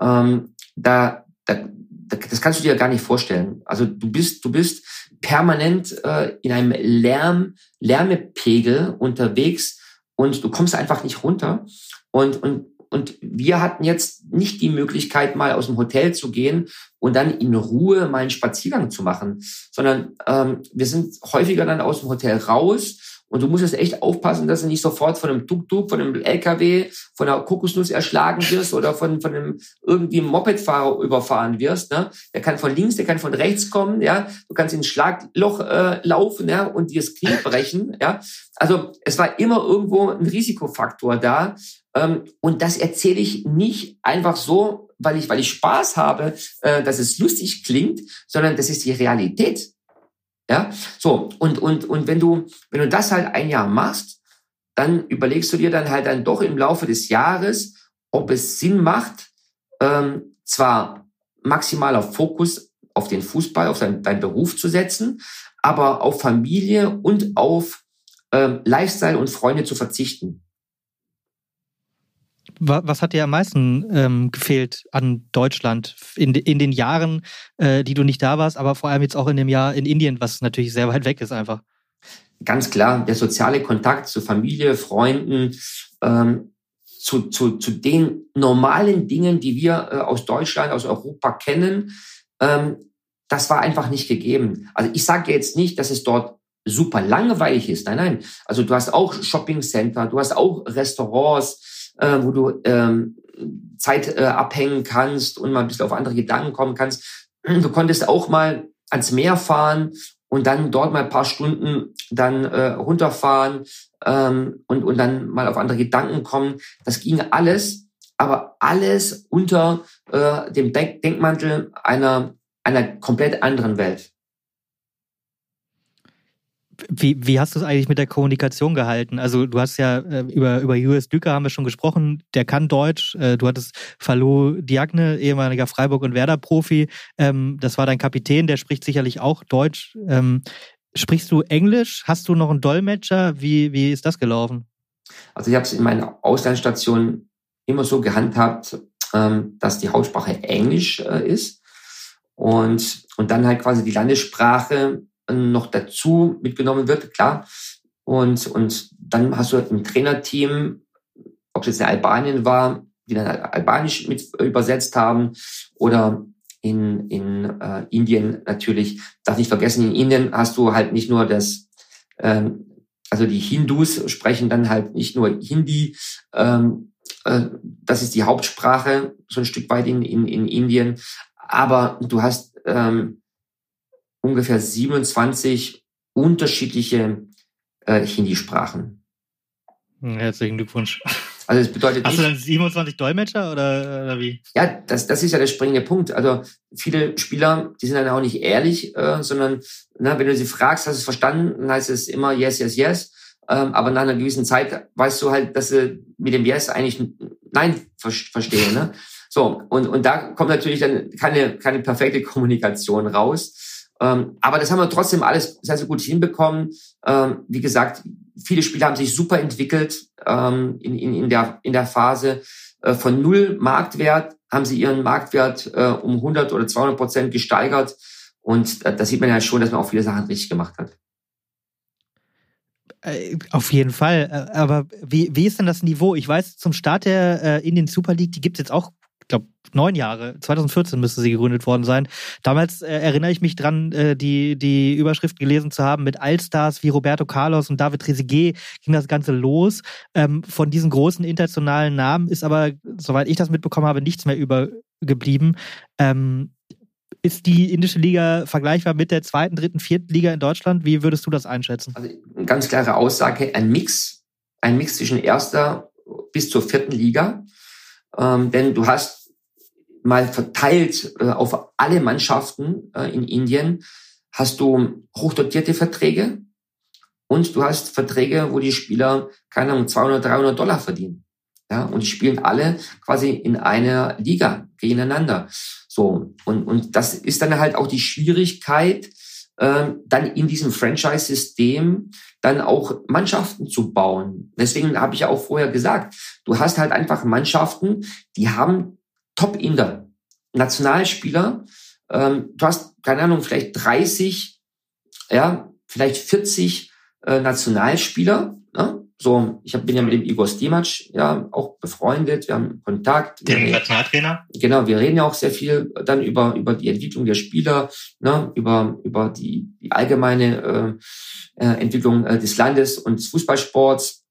Ähm, da, da, das kannst du dir gar nicht vorstellen. Also du bist, du bist permanent äh, in einem Lärm, Lärmepegel unterwegs und du kommst einfach nicht runter. Und, und, und wir hatten jetzt nicht die Möglichkeit, mal aus dem Hotel zu gehen und dann in Ruhe mal einen Spaziergang zu machen, sondern ähm, wir sind häufiger dann aus dem Hotel raus und du musst jetzt echt aufpassen, dass du nicht sofort von einem Tuk-Tuk, von einem LKW, von einer Kokosnuss erschlagen wirst oder von, von einem irgendwie Mopedfahrer überfahren wirst. Ne? Der kann von links, der kann von rechts kommen. Ja, Du kannst ins Schlagloch äh, laufen ja? und dir das Knie brechen. Ja, Also es war immer irgendwo ein Risikofaktor da. Ähm, und das erzähle ich nicht einfach so, weil ich, weil ich Spaß habe, äh, dass es lustig klingt, sondern das ist die Realität. Ja, so und und und wenn du wenn du das halt ein Jahr machst, dann überlegst du dir dann halt dann doch im Laufe des Jahres, ob es Sinn macht, ähm, zwar maximaler Fokus auf den Fußball, auf deinen, deinen Beruf zu setzen, aber auf Familie und auf ähm, Lifestyle und Freunde zu verzichten. Was hat dir am meisten ähm, gefehlt an Deutschland in, in den Jahren, äh, die du nicht da warst, aber vor allem jetzt auch in dem Jahr in Indien, was natürlich sehr weit weg ist einfach? Ganz klar, der soziale Kontakt zu Familie, Freunden, ähm, zu, zu, zu den normalen Dingen, die wir äh, aus Deutschland, aus Europa kennen, ähm, das war einfach nicht gegeben. Also ich sage jetzt nicht, dass es dort super langweilig ist. Nein, nein. Also du hast auch Shopping Center, du hast auch Restaurants, äh, wo du ähm, Zeit äh, abhängen kannst und mal ein bisschen auf andere Gedanken kommen kannst. Du konntest auch mal ans Meer fahren und dann dort mal ein paar Stunden dann äh, runterfahren ähm, und, und dann mal auf andere Gedanken kommen. Das ging alles, aber alles unter äh, dem Denk Denkmantel einer, einer komplett anderen Welt. Wie, wie hast du es eigentlich mit der Kommunikation gehalten? Also du hast ja äh, über, über US Düker haben wir schon gesprochen, der kann Deutsch. Äh, du hattest Falou Diagne, ehemaliger Freiburg- und Werder-Profi. Ähm, das war dein Kapitän, der spricht sicherlich auch Deutsch. Ähm, sprichst du Englisch? Hast du noch einen Dolmetscher? Wie, wie ist das gelaufen? Also ich habe es in meiner Auslandsstation immer so gehandhabt, ähm, dass die Hauptsprache Englisch äh, ist und, und dann halt quasi die Landessprache noch dazu mitgenommen wird, klar. Und, und dann hast du ein Trainerteam, ob es jetzt in Albanien war, die dann Albanisch mit übersetzt haben oder in, in äh, Indien natürlich. Darf nicht vergessen, in Indien hast du halt nicht nur das, ähm, also die Hindus sprechen dann halt nicht nur Hindi, ähm, äh, das ist die Hauptsprache so ein Stück weit in, in, in Indien, aber du hast ähm, ungefähr 27 unterschiedliche äh, Hindi-Sprachen. Hm, herzlichen Glückwunsch. Also es bedeutet Hast nicht, du dann 27 Dolmetscher oder, oder wie? Ja, das, das ist ja der springende Punkt. Also viele Spieler, die sind dann auch nicht ehrlich, äh, sondern na, wenn du sie fragst, hast du es verstanden, dann heißt es immer yes, yes, yes. Ähm, aber nach einer gewissen Zeit weißt du halt, dass sie mit dem Yes eigentlich Nein ver verstehen. Ne? So, und, und da kommt natürlich dann keine, keine perfekte Kommunikation raus. Ähm, aber das haben wir trotzdem alles sehr, sehr gut hinbekommen. Ähm, wie gesagt, viele Spieler haben sich super entwickelt ähm, in, in, in, der, in der Phase. Äh, von null Marktwert haben sie ihren Marktwert äh, um 100 oder 200 Prozent gesteigert. Und äh, da sieht man ja schon, dass man auch viele Sachen richtig gemacht hat. Äh, auf jeden Fall. Äh, aber wie, wie ist denn das Niveau? Ich weiß, zum Start der äh, Indian Super League, die gibt es jetzt auch glaube, neun Jahre, 2014 müsste sie gegründet worden sein. Damals äh, erinnere ich mich dran, äh, die, die Überschrift gelesen zu haben, mit Allstars wie Roberto Carlos und David Trezeguet ging das Ganze los. Ähm, von diesen großen internationalen Namen ist aber, soweit ich das mitbekommen habe, nichts mehr übergeblieben. Ähm, ist die indische Liga vergleichbar mit der zweiten, dritten, vierten Liga in Deutschland? Wie würdest du das einschätzen? Also eine ganz klare Aussage, ein Mix, ein Mix zwischen erster bis zur vierten Liga ähm, denn du hast mal verteilt äh, auf alle Mannschaften äh, in Indien, hast du hochdotierte Verträge und du hast Verträge, wo die Spieler, keine Ahnung, 200, 300 Dollar verdienen. Ja, und die spielen alle quasi in einer Liga gegeneinander. So, und, und das ist dann halt auch die Schwierigkeit, dann in diesem Franchise-System dann auch Mannschaften zu bauen. Deswegen habe ich ja auch vorher gesagt, du hast halt einfach Mannschaften, die haben Top-Inder, Nationalspieler. Ähm, du hast, keine Ahnung, vielleicht 30, ja, vielleicht 40 äh, Nationalspieler. Ne? So, ich hab, bin ja mit dem Igor Stimac ja auch befreundet, wir haben Kontakt. Der Nationaltrainer? Genau, wir reden ja auch sehr viel dann über, über die Entwicklung der Spieler, ne, über, über die, die allgemeine äh, äh, Entwicklung äh, des Landes und des Fußballsports.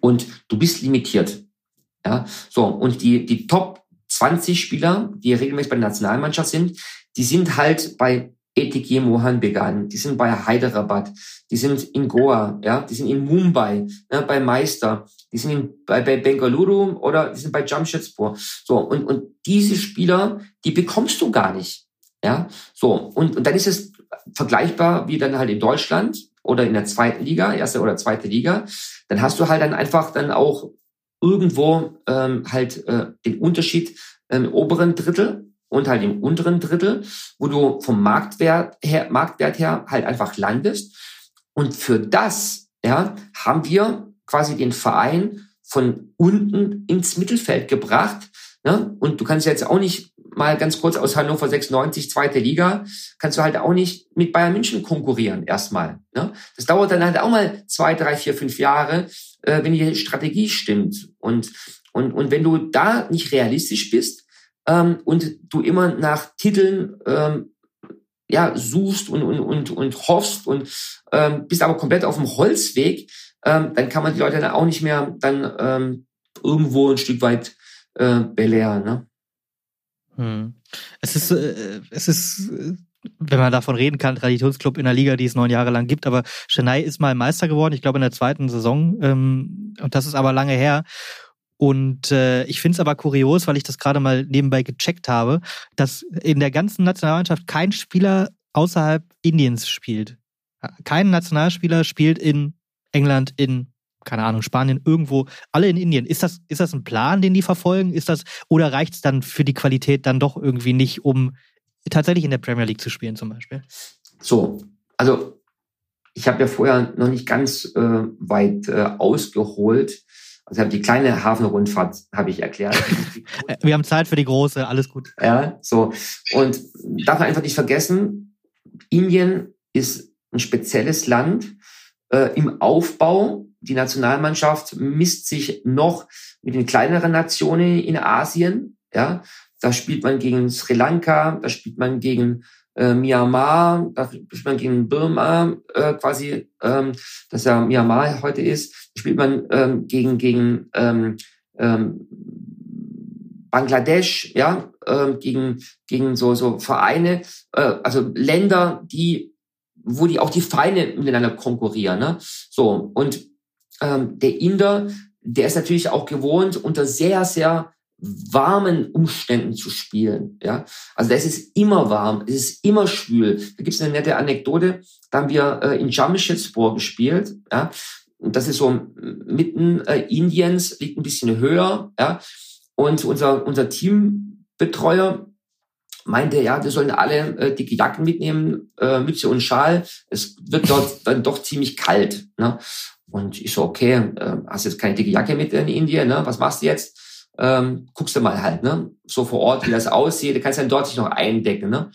Und du bist limitiert. Ja, so, und die, die Top 20 Spieler, die regelmäßig bei der Nationalmannschaft sind, die sind halt bei ETG Mohan Began, die sind bei Hyderabad, die sind in Goa, ja, die sind in Mumbai, ja, bei Meister, die sind in, bei, bei Bengaluru oder die sind bei Jamshedpur. So, und, und diese Spieler, die bekommst du gar nicht. Ja, so, und, und dann ist es vergleichbar wie dann halt in Deutschland oder in der zweiten Liga, erste oder zweite Liga. Dann hast du halt dann einfach dann auch irgendwo ähm, halt äh, den Unterschied im oberen Drittel und halt im unteren Drittel, wo du vom Marktwert her, Marktwert her halt einfach landest. Und für das, ja, haben wir quasi den Verein von unten ins Mittelfeld gebracht. Ne? Und du kannst jetzt auch nicht mal ganz kurz aus Hannover 96, zweite Liga, kannst du halt auch nicht mit Bayern München konkurrieren erstmal. Ne? Das dauert dann halt auch mal zwei, drei, vier, fünf Jahre, äh, wenn die Strategie stimmt. Und, Und, und wenn du da nicht realistisch bist ähm, und du immer nach Titeln ähm, ja, suchst und, und, und, und hoffst und ähm, bist aber komplett auf dem Holzweg, ähm, dann kann man die Leute dann auch nicht mehr dann ähm, irgendwo ein Stück weit äh, belehren. Ne? Hm. Es ist, äh, es ist, äh, wenn man davon reden kann, Traditionsclub in der Liga, die es neun Jahre lang gibt. Aber Chennai ist mal Meister geworden, ich glaube in der zweiten Saison. Ähm, und das ist aber lange her. Und äh, ich finde es aber kurios, weil ich das gerade mal nebenbei gecheckt habe, dass in der ganzen Nationalmannschaft kein Spieler außerhalb Indiens spielt. Kein Nationalspieler spielt in England, in keine Ahnung, Spanien, irgendwo, alle in Indien. Ist das, ist das ein Plan, den die verfolgen? Ist das, oder reicht es dann für die Qualität dann doch irgendwie nicht, um tatsächlich in der Premier League zu spielen, zum Beispiel? So, also ich habe ja vorher noch nicht ganz äh, weit äh, ausgeholt. Also habe die kleine Hafenrundfahrt habe ich erklärt. Wir haben Zeit für die große, alles gut. Ja, so und darf man einfach nicht vergessen, Indien ist ein spezielles Land äh, im Aufbau. Die Nationalmannschaft misst sich noch mit den kleineren Nationen in Asien. Ja, da spielt man gegen Sri Lanka, da spielt man gegen äh, Myanmar, da spielt man gegen Burma äh, quasi, ähm, das ja Myanmar heute ist, spielt man ähm, gegen gegen ähm, ähm, Bangladesch, ja, äh, gegen gegen so so Vereine, äh, also Länder, die wo die auch die Feinde miteinander konkurrieren, ne? So und ähm, der Inder, der ist natürlich auch gewohnt unter sehr sehr warmen Umständen zu spielen. Ja, also es ist immer warm, es ist immer schwül. Da gibt es eine nette Anekdote. Da haben wir äh, in Jamshedpur gespielt. Ja, und das ist so mitten äh, Indiens, liegt ein bisschen höher. Ja, und unser unser Teambetreuer meinte, ja, wir sollen alle äh, dicke Jacken mitnehmen, äh, Mütze und Schal. Es wird dort dann doch ziemlich kalt. Ne? Und ich so, okay, äh, hast jetzt keine dicke Jacke mit in Indien, ne? Was machst du jetzt? Ähm, guckst du mal halt, ne? So vor Ort, wie das aussieht, du kannst dann dort sich noch eindecken, ne?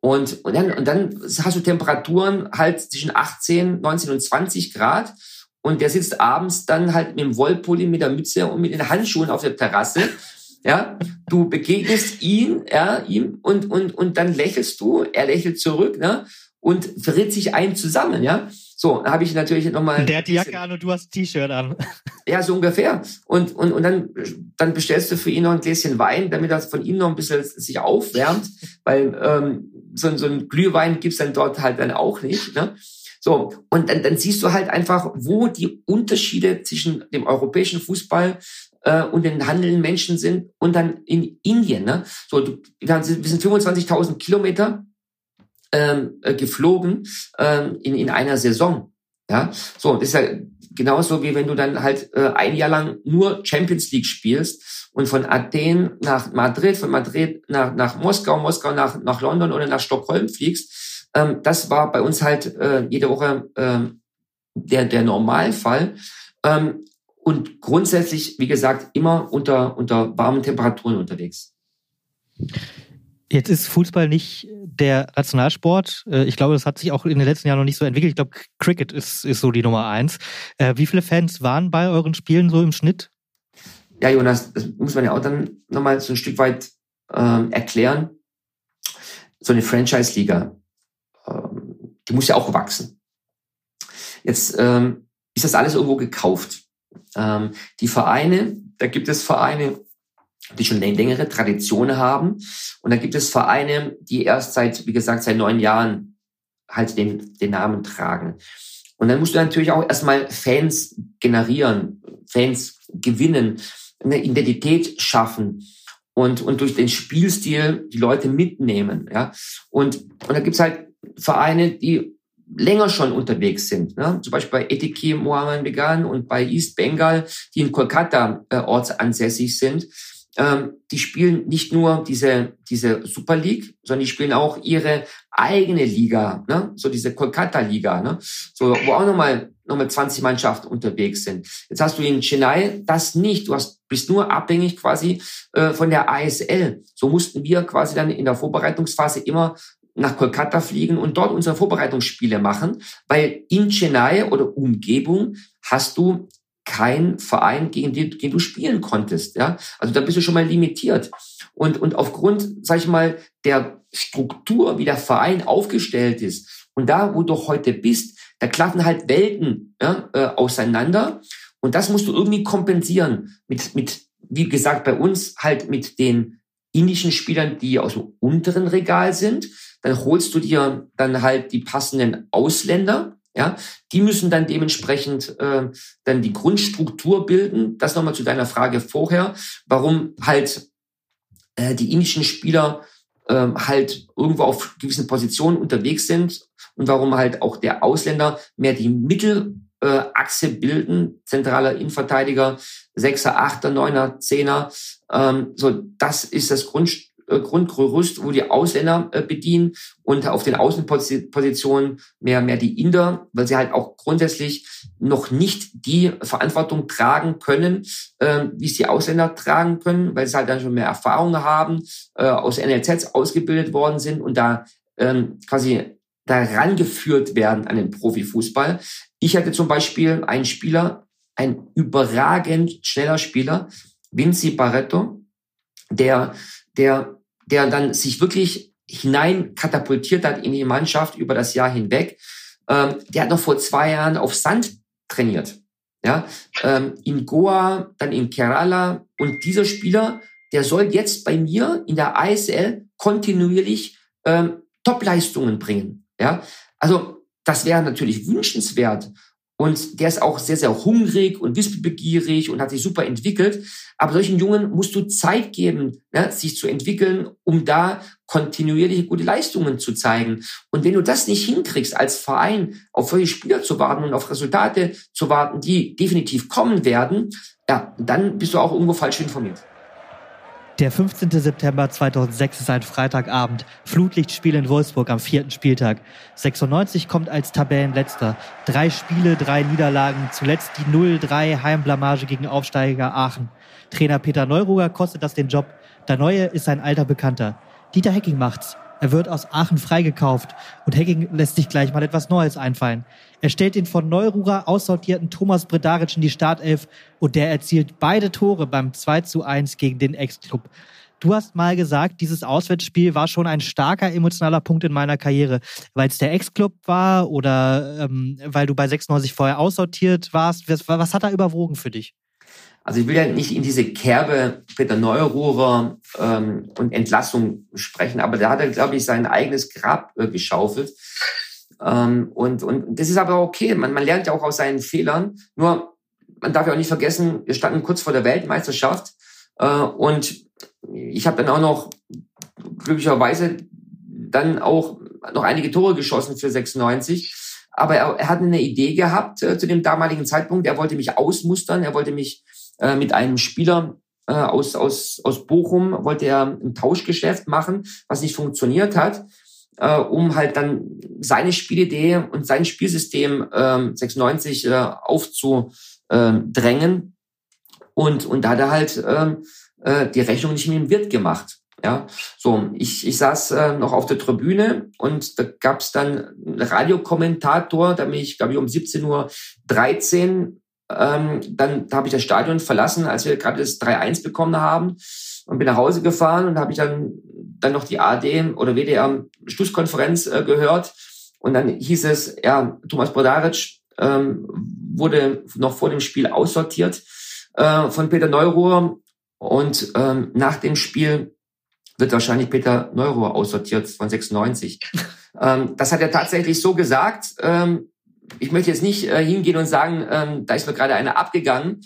Und, und, dann, und dann hast du Temperaturen halt zwischen 18, 19 und 20 Grad. Und der sitzt abends dann halt mit dem Wollpulli, mit der Mütze und mit den Handschuhen auf der Terrasse. Ja, du begegnest ihn, ja, ihm und, und, und dann lächelst du, er lächelt zurück, ne? Und verrät sich ein zusammen, ja. So, habe ich natürlich nochmal. Der hat die Jacke an und du hast ein T-Shirt an. Ja, so ungefähr. Und, und, und dann, dann bestellst du für ihn noch ein Gläschen Wein, damit er von ihm noch ein bisschen sich aufwärmt, weil ähm, so, so ein Glühwein gibt's dann dort halt dann auch nicht. Ne? So, und dann, dann siehst du halt einfach, wo die Unterschiede zwischen dem europäischen Fußball äh, und den handelnden Menschen sind und dann in Indien. Ne? So, du, wir sind 25.000 Kilometer ähm, äh, geflogen ähm, in, in einer Saison. Ja, so, das ist ja genauso wie wenn du dann halt äh, ein Jahr lang nur Champions League spielst und von Athen nach Madrid, von Madrid nach, nach Moskau, Moskau nach, nach London oder nach Stockholm fliegst. Ähm, das war bei uns halt äh, jede Woche äh, der, der Normalfall. Ähm, und grundsätzlich, wie gesagt, immer unter, unter warmen Temperaturen unterwegs. Jetzt ist Fußball nicht der Nationalsport. Äh, ich glaube, das hat sich auch in den letzten Jahren noch nicht so entwickelt. Ich glaube, Cricket ist, ist so die Nummer eins. Äh, wie viele Fans waren bei euren Spielen so im Schnitt? Ja, Jonas, das muss man ja auch dann nochmal so ein Stück weit ähm, erklären. So eine Franchise-Liga, ähm, die muss ja auch wachsen. Jetzt ähm, ist das alles irgendwo gekauft. Ähm, die Vereine, da gibt es Vereine, die schon längere Tradition haben. Und da gibt es Vereine, die erst seit, wie gesagt, seit neun Jahren halt den, den Namen tragen. Und dann musst du natürlich auch erstmal Fans generieren, Fans gewinnen, eine Identität schaffen und, und durch den Spielstil die Leute mitnehmen. Ja? Und, und da gibt's halt Vereine, die länger schon unterwegs sind. Ne? Zum Beispiel bei Etiki Mohammed Began und bei East Bengal, die in Kolkata äh, ortsansässig sind die spielen nicht nur diese, diese Super League, sondern die spielen auch ihre eigene Liga, ne? so diese Kolkata-Liga, ne? so, wo auch nochmal nochmal 20 Mannschaften unterwegs sind. Jetzt hast du in Chennai das nicht. Du hast, bist nur abhängig quasi äh, von der ASL. So mussten wir quasi dann in der Vorbereitungsphase immer nach Kolkata fliegen und dort unsere Vorbereitungsspiele machen, weil in Chennai oder Umgebung hast du kein Verein, gegen den, gegen du spielen konntest. Ja, also da bist du schon mal limitiert. Und und aufgrund, sag ich mal, der Struktur, wie der Verein aufgestellt ist und da, wo du heute bist, da klaffen halt Welten ja, äh, auseinander. Und das musst du irgendwie kompensieren mit mit wie gesagt bei uns halt mit den indischen Spielern, die aus dem unteren Regal sind. Dann holst du dir dann halt die passenden Ausländer ja, die müssen dann dementsprechend äh, dann die Grundstruktur bilden. Das nochmal zu deiner Frage vorher, warum halt äh, die indischen Spieler äh, halt irgendwo auf gewissen Positionen unterwegs sind und warum halt auch der Ausländer mehr die Mittelachse bilden, zentraler Innenverteidiger, Sechser, Achter, Neuner, Zehner. Ähm, so, das ist das Grund, äh, Grundgerüst, wo die Ausländer äh, bedienen und auf den Außenpositionen mehr, mehr die Inder, weil sie halt auch grundsätzlich noch nicht die Verantwortung tragen können, äh, wie es die Ausländer tragen können, weil sie halt dann schon mehr Erfahrung haben, äh, aus NLZs ausgebildet worden sind und da ähm, quasi daran geführt werden an den Profifußball. Ich hatte zum Beispiel einen Spieler, ein überragend schneller Spieler, Vinci Barretto, der, der der dann sich wirklich hinein katapultiert hat in die Mannschaft über das Jahr hinweg. Ähm, der hat noch vor zwei Jahren auf Sand trainiert. Ja, ähm, in Goa, dann in Kerala. Und dieser Spieler, der soll jetzt bei mir in der ISL kontinuierlich ähm, Topleistungen bringen. Ja, also das wäre natürlich wünschenswert. Und der ist auch sehr, sehr hungrig und wissbegierig und hat sich super entwickelt. Aber solchen Jungen musst du Zeit geben, ne, sich zu entwickeln, um da kontinuierlich gute Leistungen zu zeigen. Und wenn du das nicht hinkriegst, als Verein auf solche Spieler zu warten und auf Resultate zu warten, die definitiv kommen werden, ja, dann bist du auch irgendwo falsch informiert. Der 15. September 2006 ist ein Freitagabend. Flutlichtspiel in Wolfsburg am vierten Spieltag. 96 kommt als Tabellenletzter. Drei Spiele, drei Niederlagen. Zuletzt die 0-3 Heimblamage gegen Aufsteiger Aachen. Trainer Peter Neuruger kostet das den Job. Der Neue ist ein alter Bekannter. Dieter Hecking macht's. Er wird aus Aachen freigekauft und Hecking lässt sich gleich mal etwas Neues einfallen. Er stellt den von Neururer aussortierten Thomas Bredaric in die Startelf und der erzielt beide Tore beim 2 zu 1 gegen den Ex-Club. Du hast mal gesagt, dieses Auswärtsspiel war schon ein starker emotionaler Punkt in meiner Karriere, weil es der Ex-Club war oder ähm, weil du bei 96 vorher aussortiert warst. Was, was hat da überwogen für dich? Also ich will ja nicht in diese Kerbe Peter Neururer ähm, und Entlassung sprechen, aber da hat er, glaube ich, sein eigenes Grab äh, geschaufelt. Ähm, und, und das ist aber okay. Man, man lernt ja auch aus seinen Fehlern. Nur, man darf ja auch nicht vergessen, wir standen kurz vor der Weltmeisterschaft. Äh, und ich habe dann auch noch glücklicherweise dann auch noch einige Tore geschossen für 96. Aber er, er hat eine Idee gehabt äh, zu dem damaligen Zeitpunkt. Er wollte mich ausmustern. Er wollte mich äh, mit einem Spieler äh, aus, aus, aus Bochum, wollte er ein Tauschgeschäft machen, was nicht funktioniert hat äh, um halt dann seine Spielidee und sein Spielsystem äh, 96 äh, aufzudrängen. Und, und da hat er halt äh, äh, die Rechnung nicht mit dem Wirt gemacht. Ja, so, ich, ich saß äh, noch auf der Tribüne und da gab's dann einen Radiokommentator, da bin ich, glaube ich, um 17.13 Uhr ähm, dann da habe ich das Stadion verlassen, als wir gerade das 3-1 bekommen haben und bin nach Hause gefahren und habe ich dann dann noch die AD oder WDR Schlusskonferenz äh, gehört und dann hieß es, ja, Thomas Brodaric ähm, wurde noch vor dem Spiel aussortiert äh, von Peter Neuruhr und ähm, nach dem Spiel wird wahrscheinlich Peter Neuruhr aussortiert von 96. ähm, das hat er tatsächlich so gesagt. Ähm, ich möchte jetzt nicht äh, hingehen und sagen, ähm, da ist mir gerade einer abgegangen.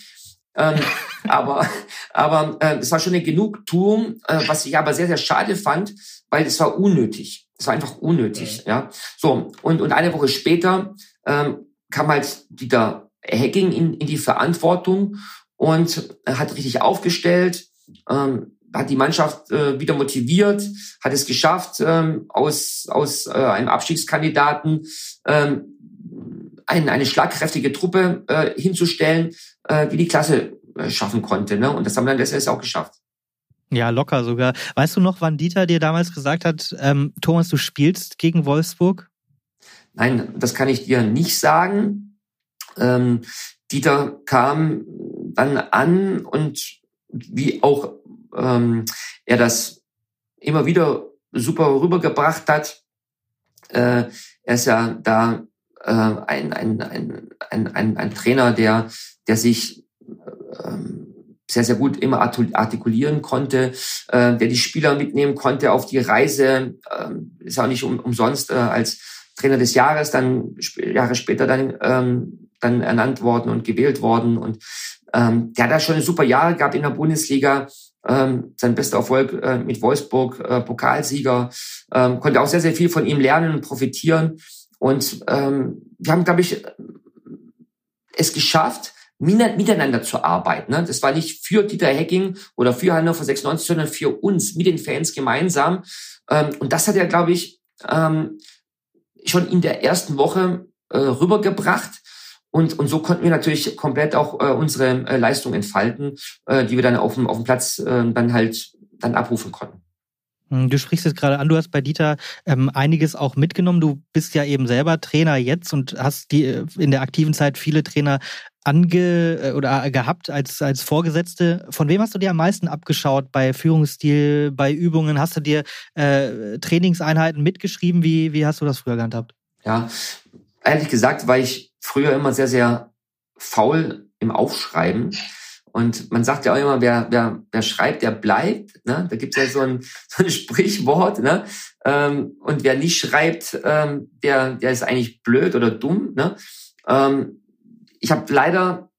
ähm, aber aber äh, es war schon eine Genugtuung, äh, was ich aber sehr sehr schade fand, weil es war unnötig. Es war einfach unnötig, ja. So und und eine Woche später ähm, kam halt Dieter Hacking in, in die Verantwortung und hat richtig aufgestellt, ähm, hat die Mannschaft äh, wieder motiviert, hat es geschafft, ähm, aus aus äh, einem Abstiegskandidaten ähm, ein, eine schlagkräftige Truppe äh, hinzustellen, äh, die die Klasse äh, schaffen konnte. Ne? Und das haben wir dann letztendlich auch geschafft. Ja, locker sogar. Weißt du noch, wann Dieter dir damals gesagt hat, ähm, Thomas, du spielst gegen Wolfsburg? Nein, das kann ich dir nicht sagen. Ähm, Dieter kam dann an und wie auch ähm, er das immer wieder super rübergebracht hat. Äh, er ist ja da äh, ein, ein, ein, ein, ein, ein Trainer, der, der sich ähm, sehr, sehr gut immer artikulieren konnte, äh, der die Spieler mitnehmen konnte auf die Reise, äh, ist auch nicht um, umsonst äh, als Trainer des Jahres dann Jahre später dann ähm, dann ernannt worden und gewählt worden und ähm, der hat da schon super Jahre gehabt in der Bundesliga, ähm, sein bester Erfolg äh, mit Wolfsburg, äh, Pokalsieger, ähm, konnte auch sehr, sehr viel von ihm lernen und profitieren. Und ähm, wir haben, glaube ich, es geschafft, miteinander zu arbeiten. Ne? Das war nicht für Dieter Hecking oder für Hannover 96, sondern für uns, mit den Fans gemeinsam. Ähm, und das hat er, glaube ich, ähm, schon in der ersten Woche äh, rübergebracht. Und, und so konnten wir natürlich komplett auch äh, unsere äh, Leistung entfalten, die wir dann auf dem, auf dem Platz äh, dann halt dann abrufen konnten. Hm, du sprichst es gerade an, du hast bei Dieter ähm, einiges auch mitgenommen. Du bist ja eben selber Trainer jetzt und hast die äh, in der aktiven Zeit viele Trainer ange äh, oder äh, gehabt als, als Vorgesetzte. Von wem hast du dir am meisten abgeschaut bei Führungsstil, bei Übungen? Hast du dir äh, Trainingseinheiten mitgeschrieben? Wie, wie hast du das früher gehandhabt? Ja, ehrlich gesagt war ich früher immer sehr, sehr faul im Aufschreiben. Und man sagt ja auch immer, wer, wer, wer schreibt, der bleibt. Ne? Da gibt's ja so ein, so ein Sprichwort. Ne? Ähm, und wer nicht schreibt, ähm, der, der ist eigentlich blöd oder dumm. Ne? Ähm, ich habe leider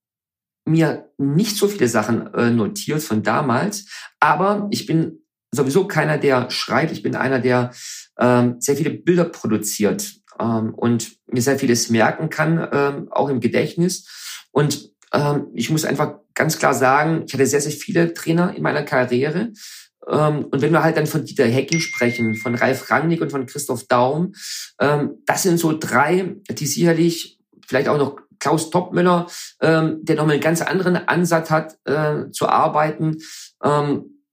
mir nicht so viele Sachen äh, notiert von damals, aber ich bin sowieso keiner, der schreibt. Ich bin einer, der ähm, sehr viele Bilder produziert ähm, und mir sehr vieles merken kann, ähm, auch im Gedächtnis. Und ich muss einfach ganz klar sagen, ich hatte sehr, sehr viele Trainer in meiner Karriere. Ähm, und wenn wir halt dann von Dieter Hecking sprechen, von Ralf Rangnick und von Christoph Daum, ähm, das sind so drei, die sicherlich vielleicht auch noch Klaus Topmüller, ähm, der nochmal einen ganz anderen Ansatz hat äh, zu arbeiten. Ähm,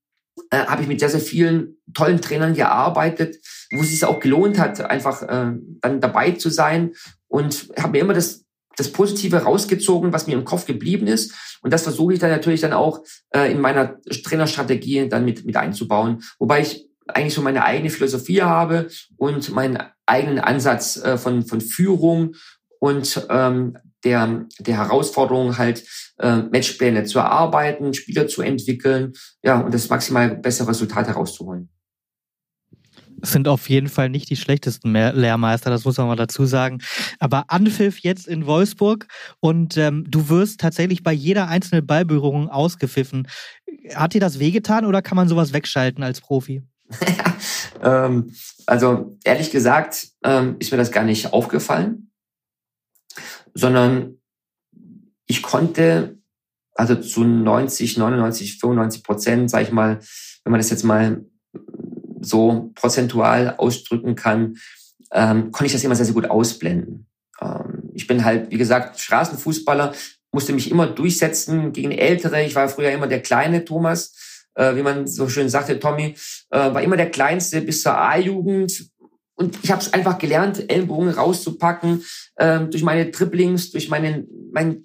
äh, habe ich mit sehr, sehr vielen tollen Trainern gearbeitet, wo es sich auch gelohnt hat, einfach äh, dann dabei zu sein. Und habe mir immer das das Positive rausgezogen, was mir im Kopf geblieben ist. Und das versuche ich dann natürlich dann auch äh, in meiner Trainerstrategie dann mit, mit einzubauen. Wobei ich eigentlich so meine eigene Philosophie habe und meinen eigenen Ansatz äh, von, von Führung und ähm, der, der Herausforderung halt äh, Matchpläne zu erarbeiten, Spieler zu entwickeln, ja, und das maximal bessere Resultat herauszuholen sind auf jeden Fall nicht die schlechtesten Lehrmeister, das muss man mal dazu sagen. Aber Anpfiff jetzt in Wolfsburg und ähm, du wirst tatsächlich bei jeder einzelnen Ballberührung ausgepfiffen. Hat dir das wehgetan oder kann man sowas wegschalten als Profi? ähm, also ehrlich gesagt ähm, ist mir das gar nicht aufgefallen, sondern ich konnte also zu 90, 99, 95 Prozent, sag ich mal, wenn man das jetzt mal so prozentual ausdrücken kann, ähm, konnte ich das immer sehr, sehr gut ausblenden. Ähm, ich bin halt, wie gesagt, Straßenfußballer, musste mich immer durchsetzen gegen Ältere. Ich war früher immer der kleine Thomas, äh, wie man so schön sagte, Tommy, äh, war immer der Kleinste bis zur A-Jugend. Und ich habe es einfach gelernt, Ellenbogen rauszupacken, äh, durch meine Dribblings, durch meinen, meinen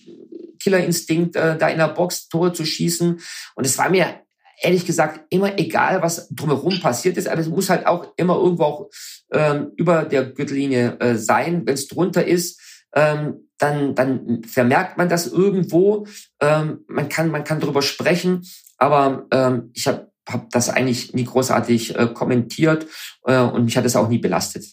Killerinstinkt, äh, da in der Box Tore zu schießen. Und es war mir ehrlich gesagt immer egal, was drumherum passiert ist, aber es muss halt auch immer irgendwo auch ähm, über der Gürtellinie äh, sein. Wenn es drunter ist, ähm, dann, dann vermerkt man das irgendwo. Ähm, man kann, man kann darüber sprechen, aber ähm, ich habe hab das eigentlich nie großartig äh, kommentiert äh, und mich hat es auch nie belastet.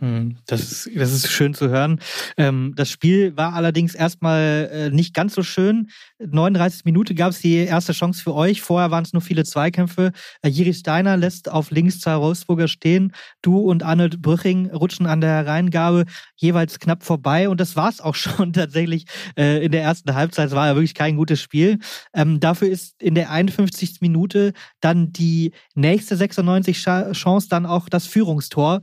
Hm, das ist, das ist schön zu hören. Ähm, das Spiel war allerdings erstmal äh, nicht ganz so schön. 39 Minuten gab es die erste Chance für euch. Vorher waren es nur viele Zweikämpfe. Äh, Jiri Steiner lässt auf links zwei Wolfsburger stehen. Du und Arnold Brüching rutschen an der Hereingabe jeweils knapp vorbei. Und das war es auch schon tatsächlich äh, in der ersten Halbzeit. Es war ja wirklich kein gutes Spiel. Ähm, dafür ist in der 51. Minute dann die nächste 96 Chance dann auch das Führungstor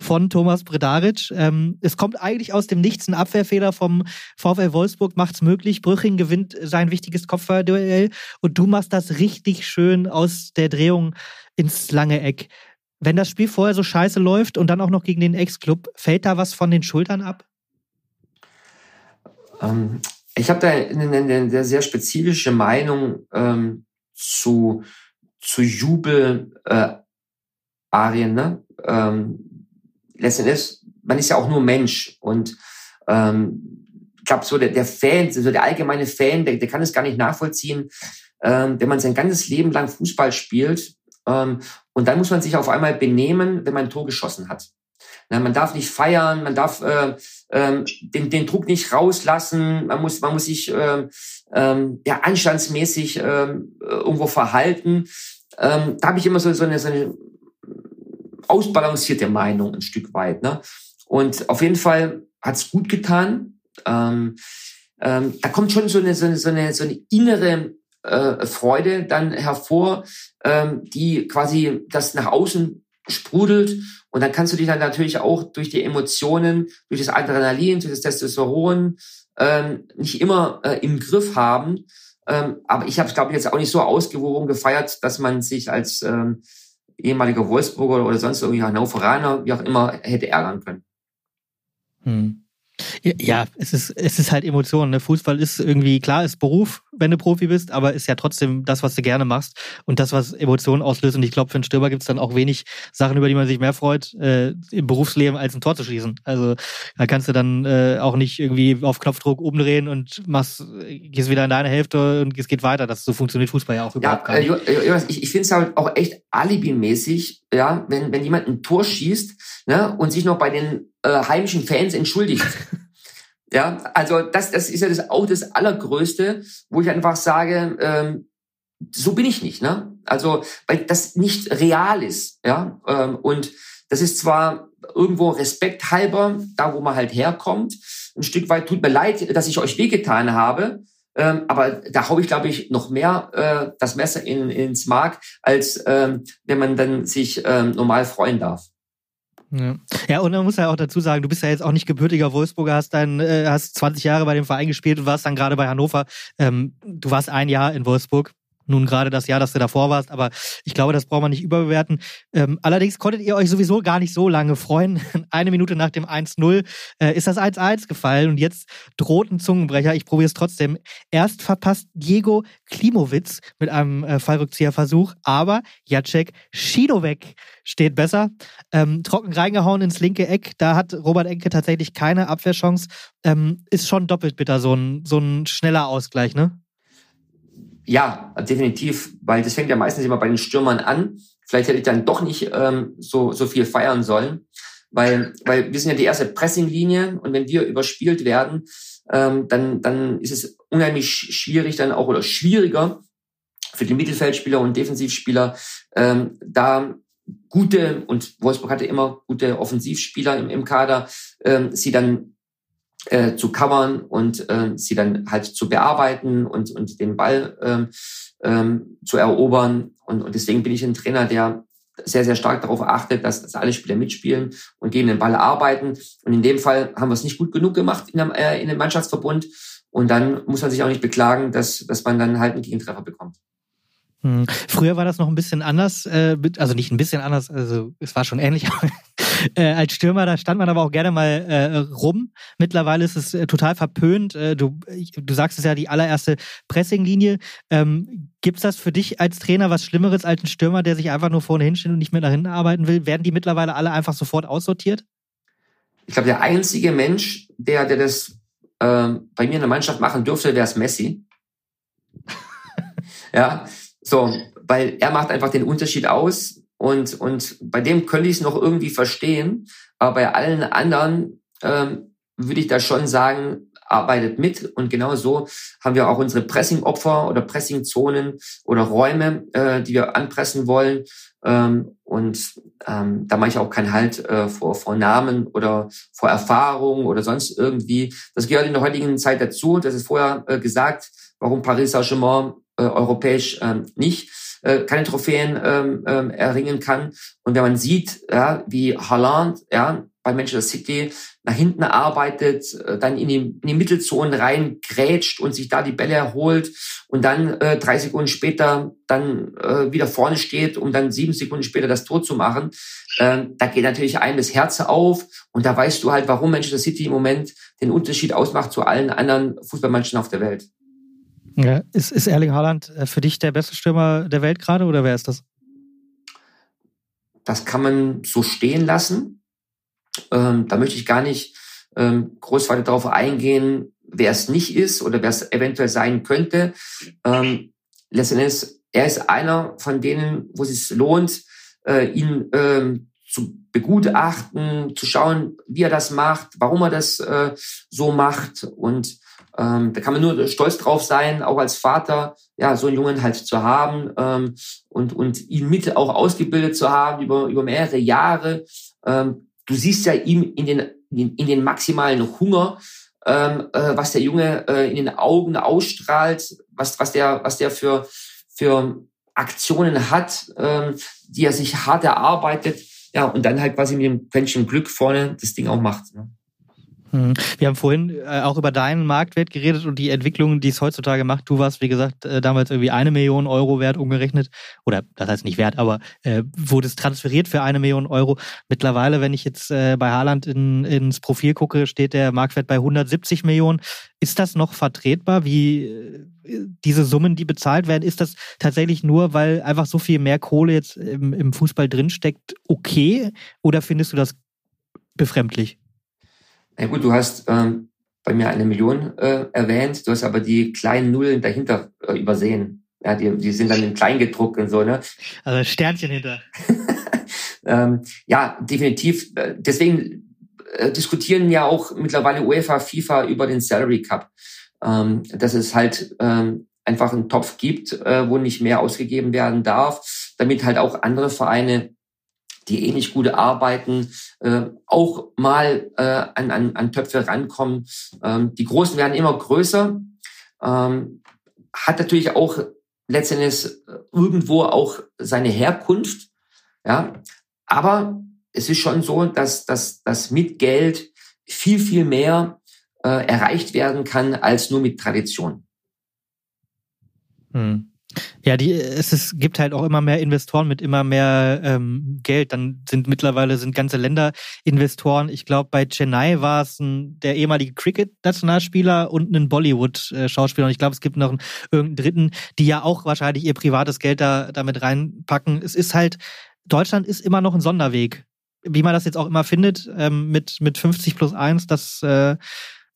von Thomas Bredaric. Ähm, es kommt eigentlich aus dem Nichts. Ein Abwehrfehler vom VfL Wolfsburg macht's möglich. Brüching gewinnt sein wichtiges Kopfballduell und du machst das richtig schön aus der Drehung ins lange Eck. Wenn das Spiel vorher so scheiße läuft und dann auch noch gegen den Ex-Club, fällt da was von den Schultern ab? Ähm, Ich habe da eine, eine, sehr spezifische Meinung ähm, zu, zu Jubel äh. Ne? Ähm, letztendlich, man ist ja auch nur Mensch und ähm, ich glaube, so der, der Fan, so der allgemeine Fan, der, der kann es gar nicht nachvollziehen, ähm, wenn man sein ganzes Leben lang Fußball spielt ähm, und dann muss man sich auf einmal benehmen, wenn man ein Tor geschossen hat. Na, man darf nicht feiern, man darf äh, äh, den, den Druck nicht rauslassen, man muss, man muss sich äh, äh, ja, anstandsmäßig äh, irgendwo verhalten. Ähm, da habe ich immer so, so, eine, so eine ausbalancierte Meinung ein Stück weit. Ne? Und auf jeden Fall hat's gut getan. Ähm, ähm, da kommt schon so eine, so eine, so eine, so eine innere äh, Freude dann hervor, ähm, die quasi das nach außen sprudelt. Und dann kannst du dich dann natürlich auch durch die Emotionen, durch das Adrenalin, durch das Testosteron ähm, nicht immer äh, im Griff haben. Ähm, aber ich habe es, glaube ich, jetzt auch nicht so ausgewogen gefeiert, dass man sich als ähm, ehemaliger Wolfsburger oder sonst irgendwie Hannoveraner, wie auch immer, hätte ärgern können. Hm. Ja, es ist, es ist halt Emotion. Ne? Fußball ist irgendwie, klar, ist Beruf, wenn du Profi bist, aber ist ja trotzdem das, was du gerne machst und das, was Emotionen auslöst. Und ich glaube, für einen Stürmer gibt es dann auch wenig Sachen, über die man sich mehr freut äh, im Berufsleben, als ein Tor zu schießen. Also da kannst du dann äh, auch nicht irgendwie auf Knopfdruck umdrehen und machst, gehst wieder in deine Hälfte und es geht weiter. Das so funktioniert Fußball ja auch überhaupt ja, gar nicht. Äh, ich ich finde es halt auch echt alibimäßig, ja, wenn, wenn jemand ein Tor schießt ne, und sich noch bei den äh, heimischen Fans entschuldigt. ja, also das, das ist ja das, auch das Allergrößte, wo ich einfach sage, ähm, so bin ich nicht. Ne? Also weil das nicht real ist. Ja, ähm, und das ist zwar irgendwo Respekt halber, da wo man halt herkommt. Ein Stück weit tut mir leid, dass ich euch wehgetan habe. Ähm, aber da hau ich, glaube ich, noch mehr äh, das Messer in, ins Mark, als ähm, wenn man dann sich ähm, normal freuen darf. Ja. ja, und man muss ja auch dazu sagen, du bist ja jetzt auch nicht gebürtiger Wolfsburger, hast dein, äh, hast 20 Jahre bei dem Verein gespielt und warst dann gerade bei Hannover. Ähm, du warst ein Jahr in Wolfsburg nun gerade das Jahr, dass du davor warst, aber ich glaube, das braucht man nicht überbewerten. Ähm, allerdings konntet ihr euch sowieso gar nicht so lange freuen. Eine Minute nach dem 1-0 äh, ist das 1-1 gefallen und jetzt droht ein Zungenbrecher. Ich probiere es trotzdem. Erst verpasst Diego Klimowitz mit einem äh, Fallrückzieherversuch, aber Jacek Schidowek steht besser. Ähm, trocken reingehauen ins linke Eck. Da hat Robert Enke tatsächlich keine Abwehrchance. Ähm, ist schon doppelt bitter, so ein, so ein schneller Ausgleich, ne? Ja, definitiv, weil das fängt ja meistens immer bei den Stürmern an. Vielleicht hätte ich dann doch nicht ähm, so, so viel feiern sollen, weil, weil wir sind ja die erste Pressinglinie und wenn wir überspielt werden, ähm, dann, dann ist es unheimlich schwierig dann auch oder schwieriger für die Mittelfeldspieler und Defensivspieler ähm, da gute und Wolfsburg hatte immer gute Offensivspieler im, im Kader, ähm, sie dann äh, zu covern und äh, sie dann halt zu bearbeiten und, und den Ball ähm, ähm, zu erobern. Und, und deswegen bin ich ein Trainer, der sehr, sehr stark darauf achtet, dass, dass alle Spieler mitspielen und gegen den Ball arbeiten. Und in dem Fall haben wir es nicht gut genug gemacht in, einem, äh, in dem Mannschaftsverbund. Und dann muss man sich auch nicht beklagen, dass, dass man dann halt einen Gegentreffer bekommt. Hm. Früher war das noch ein bisschen anders, äh, also nicht ein bisschen anders, also es war schon ähnlich. äh, als Stürmer, da stand man aber auch gerne mal äh, rum. Mittlerweile ist es äh, total verpönt. Äh, du, du sagst es ja, die allererste Pressinglinie. Ähm, Gibt es das für dich als Trainer was Schlimmeres als ein Stürmer, der sich einfach nur vorne hinstellt und nicht mehr nach hinten arbeiten will? Werden die mittlerweile alle einfach sofort aussortiert? Ich glaube, der einzige Mensch, der, der das äh, bei mir in der Mannschaft machen dürfte, wäre es Messi. ja, so, weil er macht einfach den Unterschied aus und, und bei dem könnte ich es noch irgendwie verstehen, aber bei allen anderen ähm, würde ich da schon sagen, arbeitet mit und genau so haben wir auch unsere Pressing-Opfer oder Pressing-Zonen oder Räume, äh, die wir anpressen wollen. Ähm, und ähm, da mache ich auch keinen Halt äh, vor, vor Namen oder vor Erfahrung oder sonst irgendwie. Das gehört in der heutigen Zeit dazu. Das ist vorher äh, gesagt, warum Paris Saint-Germain äh, europäisch ähm, nicht äh, keine Trophäen ähm, ähm, erringen kann. Und wenn man sieht, ja, wie Haaland ja, bei Manchester City nach hinten arbeitet, äh, dann in die, in die Mittelzone rein grätscht und sich da die Bälle erholt und dann äh, drei Sekunden später dann äh, wieder vorne steht, um dann sieben Sekunden später das Tor zu machen. Ähm, da geht natürlich einem das Herz auf und da weißt du halt, warum Manchester City im Moment den Unterschied ausmacht zu allen anderen Fußballmannschaften auf der Welt. Ja, ist, ist Erling Haaland äh, für dich der beste Stürmer der Welt gerade oder wer ist das? Das kann man so stehen lassen. Ähm, da möchte ich gar nicht ähm, groß weiter darauf eingehen, wer es nicht ist oder wer es eventuell sein könnte. Ähm, letztendlich, er ist einer von denen, wo es sich lohnt, äh, ihn ähm, zu begutachten, zu schauen, wie er das macht, warum er das äh, so macht. Und ähm, da kann man nur stolz drauf sein, auch als Vater, ja, so einen Jungen halt zu haben ähm, und, und ihn mit auch ausgebildet zu haben über, über mehrere Jahre. Ähm, du siehst ja ihm in den, in, in den maximalen Hunger, ähm, äh, was der Junge äh, in den Augen ausstrahlt, was, was der, was der für, für Aktionen hat, ähm, die er sich hart erarbeitet, ja, und dann halt quasi mit dem Quäntchen Glück vorne das Ding auch macht. Ne? Hm. Wir haben vorhin äh, auch über deinen Marktwert geredet und die Entwicklung, die es heutzutage macht. Du warst, wie gesagt, äh, damals irgendwie eine Million Euro wert umgerechnet. Oder das heißt nicht wert, aber äh, wurde es transferiert für eine Million Euro. Mittlerweile, wenn ich jetzt äh, bei Haaland in, ins Profil gucke, steht der Marktwert bei 170 Millionen. Ist das noch vertretbar, wie diese Summen, die bezahlt werden? Ist das tatsächlich nur, weil einfach so viel mehr Kohle jetzt im, im Fußball drinsteckt, okay? Oder findest du das befremdlich? Na gut, du hast ähm, bei mir eine Million äh, erwähnt, du hast aber die kleinen Nullen dahinter äh, übersehen. Ja, die, die sind dann in klein gedruckt und so, ne? Also Sternchen hinter. ähm, ja, definitiv. Äh, deswegen äh, diskutieren ja auch mittlerweile UEFA, FIFA über den Salary Cup. Ähm, dass es halt ähm, einfach einen Topf gibt, äh, wo nicht mehr ausgegeben werden darf, damit halt auch andere Vereine die ähnlich gut arbeiten, äh, auch mal äh, an, an, an Töpfe rankommen. Ähm, die Großen werden immer größer. Ähm, hat natürlich auch letztendlich irgendwo auch seine Herkunft. Ja, aber es ist schon so, dass, dass, dass mit Geld viel, viel mehr äh, erreicht werden kann als nur mit Tradition. Hm. Ja, die, es ist, gibt halt auch immer mehr Investoren mit immer mehr ähm, Geld. Dann sind mittlerweile sind ganze Länder Investoren. Ich glaube, bei Chennai war es ein, der ehemalige Cricket-Nationalspieler und ein Bollywood-Schauspieler. Und ich glaube, es gibt noch einen, irgendeinen dritten, die ja auch wahrscheinlich ihr privates Geld da damit reinpacken. Es ist halt, Deutschland ist immer noch ein Sonderweg. Wie man das jetzt auch immer findet, ähm, mit, mit 50 plus 1, das äh,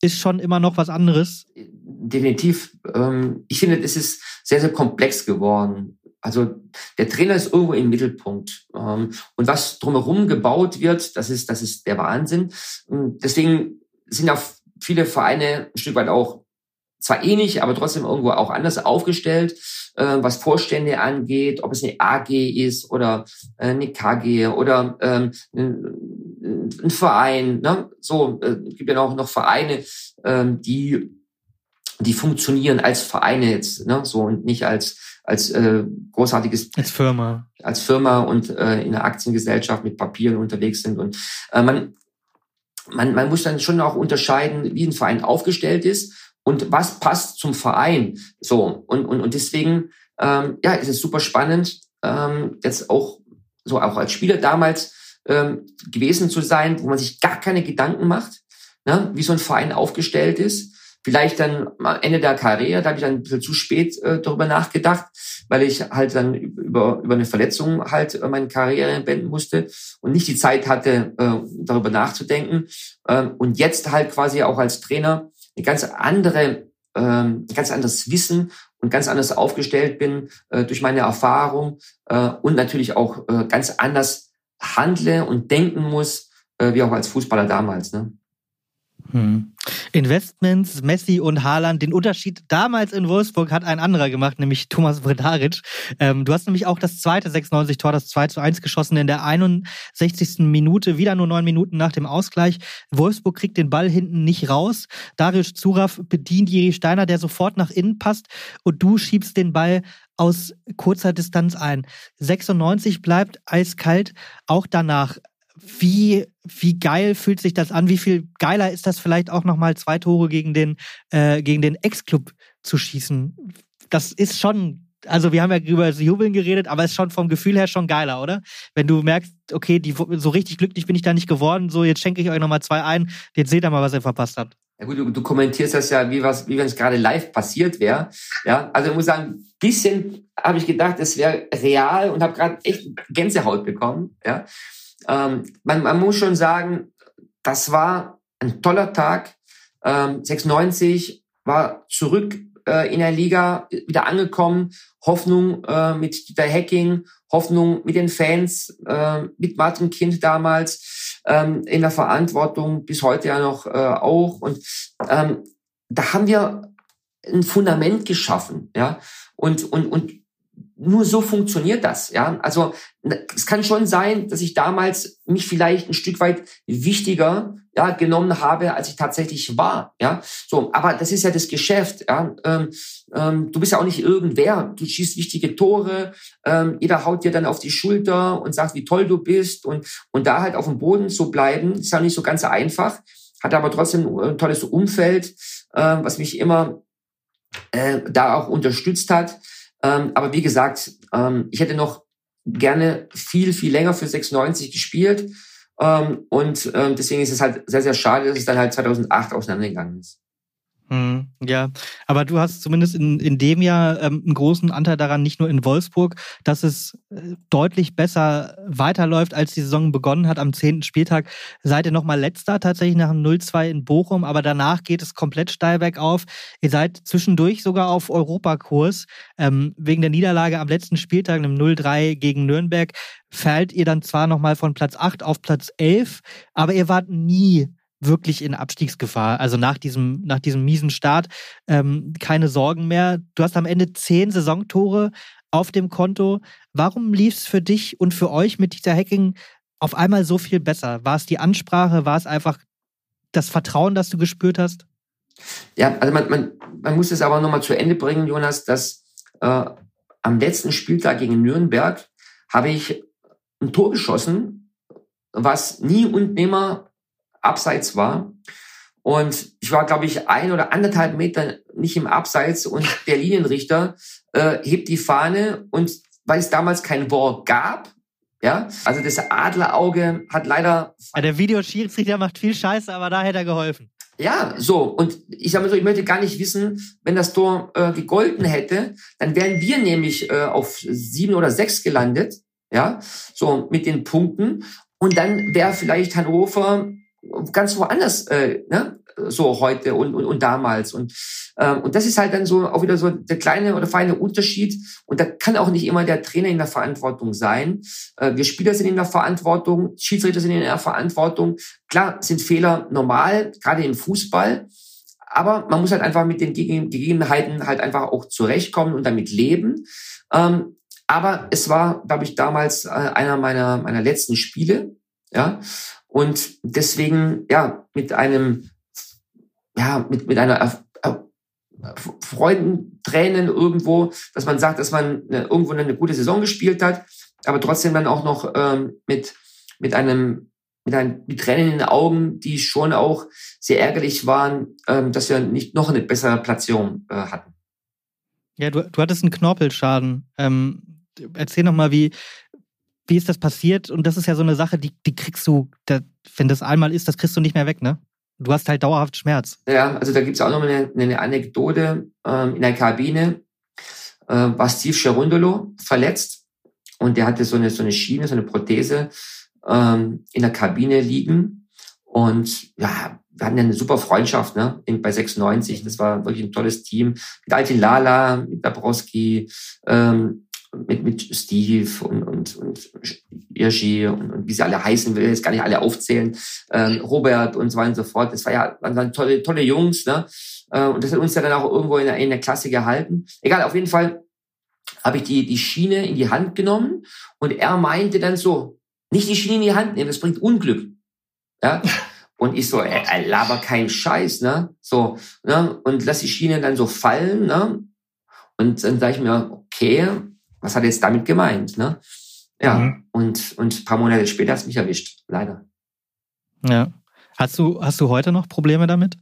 ist schon immer noch was anderes. Definitiv. Ähm, ich finde, es ist sehr, sehr komplex geworden. Also der Trainer ist irgendwo im Mittelpunkt. Ähm, und was drumherum gebaut wird, das ist, das ist der Wahnsinn. Deswegen sind auch viele Vereine ein Stück weit auch zwar ähnlich, aber trotzdem irgendwo auch anders aufgestellt, äh, was Vorstände angeht, ob es eine AG ist oder äh, eine KG oder ähm, ein Verein. Ne? So äh, gibt ja auch noch Vereine, ähm, die die funktionieren als Vereine jetzt, ne? so und nicht als als äh, großartiges als Firma als Firma und äh, in einer Aktiengesellschaft mit Papieren unterwegs sind und äh, man man man muss dann schon auch unterscheiden, wie ein Verein aufgestellt ist und was passt zum Verein. So und und und deswegen ähm, ja ist es super spannend ähm, jetzt auch so auch als Spieler damals ähm, gewesen zu sein, wo man sich gar keine Gedanken macht, ne, wie so ein Verein aufgestellt ist. Vielleicht dann am Ende der Karriere, da habe ich dann ein bisschen zu spät äh, darüber nachgedacht, weil ich halt dann über, über eine Verletzung halt äh, meine Karriere beenden musste und nicht die Zeit hatte, äh, darüber nachzudenken. Ähm, und jetzt halt quasi auch als Trainer eine ganz andere, ähm, ganz anderes Wissen und ganz anders aufgestellt bin äh, durch meine Erfahrung äh, und natürlich auch äh, ganz anders handle und denken muss, äh, wie auch als Fußballer damals. Ne? Hm. Investments, Messi und Haaland. Den Unterschied damals in Wolfsburg hat ein anderer gemacht, nämlich Thomas Bredaric. Ähm, du hast nämlich auch das zweite 96-Tor, das 2 zu 1 geschossen in der 61. Minute, wieder nur neun Minuten nach dem Ausgleich. Wolfsburg kriegt den Ball hinten nicht raus. Darius Zuraff bedient Jiri Steiner, der sofort nach innen passt und du schiebst den Ball aus kurzer Distanz ein. 96 bleibt eiskalt, auch danach wie, wie geil fühlt sich das an? Wie viel geiler ist das vielleicht auch nochmal zwei Tore gegen den, äh, gegen den Ex-Club zu schießen? Das ist schon, also wir haben ja über das Jubeln geredet, aber es ist schon vom Gefühl her schon geiler, oder? Wenn du merkst, okay, die, so richtig glücklich bin ich da nicht geworden, so jetzt schenke ich euch nochmal zwei ein, jetzt seht ihr mal, was ihr verpasst habt. Ja gut, du, du kommentierst das ja, wie wie wenn es gerade live passiert wäre. Ja, also ich muss sagen, bisschen habe ich gedacht, es wäre real und habe gerade echt Gänsehaut bekommen. Ja, ähm, man, man muss schon sagen, das war ein toller Tag. Ähm, 96 war zurück äh, in der Liga, wieder angekommen. Hoffnung äh, mit Dieter Hacking, Hoffnung mit den Fans, äh, mit Martin Kind damals ähm, in der Verantwortung, bis heute ja noch äh, auch. Und ähm, da haben wir ein Fundament geschaffen, ja. Und, und, und nur so funktioniert das, ja. Also es kann schon sein, dass ich damals mich vielleicht ein Stück weit wichtiger ja, genommen habe, als ich tatsächlich war, ja. So, aber das ist ja das Geschäft, ja. Ähm, ähm, du bist ja auch nicht irgendwer. Du schießt wichtige Tore. Ähm, jeder haut dir dann auf die Schulter und sagt, wie toll du bist und und da halt auf dem Boden zu bleiben, ist ja nicht so ganz einfach. Hat aber trotzdem ein tolles Umfeld, äh, was mich immer äh, da auch unterstützt hat. Ähm, aber wie gesagt, ähm, ich hätte noch gerne viel, viel länger für 96 gespielt. Ähm, und ähm, deswegen ist es halt sehr, sehr schade, dass es dann halt 2008 auseinandergegangen ist. Hm, ja, aber du hast zumindest in, in dem Jahr ähm, einen großen Anteil daran, nicht nur in Wolfsburg, dass es äh, deutlich besser weiterläuft, als die Saison begonnen hat. Am zehnten Spieltag seid ihr nochmal letzter, tatsächlich nach einem 0-2 in Bochum, aber danach geht es komplett steil bergauf. Ihr seid zwischendurch sogar auf Europakurs. Ähm, wegen der Niederlage am letzten Spieltag, einem 0-3 gegen Nürnberg, fällt ihr dann zwar nochmal von Platz 8 auf Platz 11, aber ihr wart nie wirklich in Abstiegsgefahr. Also nach diesem, nach diesem miesen Start ähm, keine Sorgen mehr. Du hast am Ende zehn Saisontore auf dem Konto. Warum lief es für dich und für euch mit dieser Hacking auf einmal so viel besser? War es die Ansprache? War es einfach das Vertrauen, das du gespürt hast? Ja, also man, man, man muss es aber nochmal zu Ende bringen, Jonas, dass äh, am letzten Spieltag gegen Nürnberg habe ich ein Tor geschossen, was nie und nimmer abseits war. Und ich war, glaube ich, ein oder anderthalb Meter nicht im Abseits und der Linienrichter äh, hebt die Fahne und weil es damals kein War gab, ja, also das Adlerauge hat leider. Ja, der Videoschiedsrichter macht viel Scheiße, aber da hätte er geholfen. Ja, so. Und ich sage mal so, ich möchte gar nicht wissen, wenn das Tor äh, gegolten hätte, dann wären wir nämlich äh, auf sieben oder sechs gelandet, ja, so mit den Punkten. Und dann wäre vielleicht Hannover ganz woanders, äh, ne? so heute und, und, und damals. Und, ähm, und das ist halt dann so auch wieder so der kleine oder feine Unterschied. Und da kann auch nicht immer der Trainer in der Verantwortung sein. Äh, wir Spieler sind in der Verantwortung, Schiedsrichter sind in der Verantwortung. Klar sind Fehler normal, gerade im Fußball. Aber man muss halt einfach mit den Gegebenheiten halt einfach auch zurechtkommen und damit leben. Ähm, aber es war, glaube ich, damals äh, einer meiner, meiner letzten Spiele. Ja, und deswegen, ja, mit einem, ja, mit, mit einer Freudentränen irgendwo, dass man sagt, dass man eine, irgendwo eine gute Saison gespielt hat, aber trotzdem dann auch noch ähm, mit, mit einem, mit einem, mit Tränen in den Augen, die schon auch sehr ärgerlich waren, ähm, dass wir nicht noch eine bessere Platzierung äh, hatten. Ja, du, du hattest einen Knorpelschaden. Ähm, erzähl noch mal, wie, wie ist das passiert? Und das ist ja so eine Sache, die, die kriegst du, da, wenn das einmal ist, das kriegst du nicht mehr weg, ne? Du hast halt dauerhaft Schmerz. Ja, also da gibt's auch noch eine, eine Anekdote. Ähm, in der Kabine äh, war Steve Cherundolo verletzt und der hatte so eine, so eine Schiene, so eine Prothese ähm, in der Kabine liegen. Und ja, wir hatten ja eine super Freundschaft ne? bei 96. Das war wirklich ein tolles Team. Mit Altin Lala, mit Dabrowski, ähm, mit, mit Steve und, und, und Irgi und, und wie sie alle heißen, will jetzt gar nicht alle aufzählen, ähm, Robert und so weiter und so fort. Das war ja, waren tolle, tolle Jungs, ne? Äh, und das hat uns ja dann auch irgendwo in der, in der Klasse gehalten. Egal, auf jeden Fall habe ich die, die Schiene in die Hand genommen und er meinte dann so, nicht die Schiene in die Hand nehmen, das bringt Unglück. Ja. Und ich so, ey, ey laber kein Scheiß, ne? So, ne? Und lass die Schiene dann so fallen, ne? Und dann sage ich mir, okay, was hat er jetzt damit gemeint? Ne? Ja, mhm. und, und paar Monate später hat es mich erwischt, leider. Ja. Hast du, hast du heute noch Probleme damit?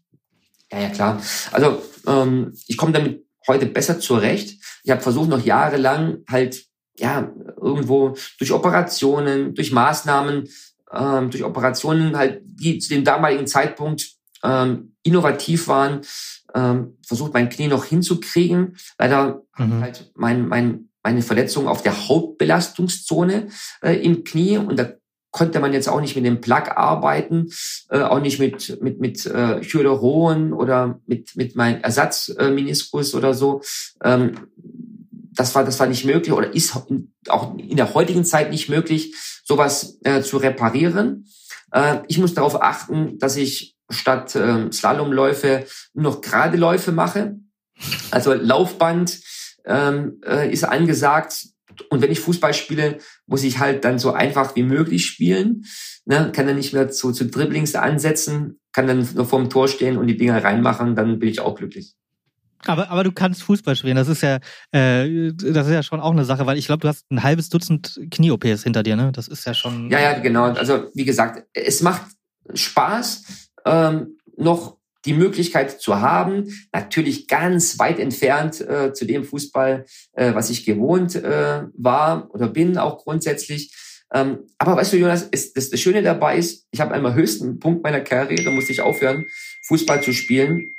Ja, ja, klar. Also ähm, ich komme damit heute besser zurecht. Ich habe versucht, noch jahrelang halt, ja, irgendwo durch Operationen, durch Maßnahmen, ähm, durch Operationen halt, die zu dem damaligen Zeitpunkt ähm, innovativ waren, ähm, versucht, mein Knie noch hinzukriegen. Leider mhm. halt mein, mein, meine Verletzung auf der Hauptbelastungszone äh, im Knie und da konnte man jetzt auch nicht mit dem Plug arbeiten, äh, auch nicht mit mit mit äh, Hyaluron oder mit mit meinem Ersatzmeniskus äh, oder so. Ähm, das war das war nicht möglich oder ist auch in der heutigen Zeit nicht möglich, sowas äh, zu reparieren. Äh, ich muss darauf achten, dass ich statt äh, Slalomläufe nur noch gerade Läufe mache. Also Laufband ähm, äh, ist angesagt. Und wenn ich Fußball spiele, muss ich halt dann so einfach wie möglich spielen. Ne? Kann dann nicht mehr zu, zu Dribblings ansetzen, kann dann nur vorm Tor stehen und die Dinger reinmachen, dann bin ich auch glücklich. Aber, aber du kannst Fußball spielen, das ist ja, äh, das ist ja schon auch eine Sache, weil ich glaube, du hast ein halbes Dutzend Knie-OPs hinter dir, ne? Das ist ja schon. Ja, ja, genau. Also wie gesagt, es macht Spaß, ähm, noch die Möglichkeit zu haben, natürlich ganz weit entfernt äh, zu dem Fußball, äh, was ich gewohnt äh, war oder bin, auch grundsätzlich. Ähm, aber weißt du, Jonas, ist, das, das Schöne dabei ist, ich habe einmal höchsten Punkt meiner Karriere, musste ich aufhören, Fußball zu spielen,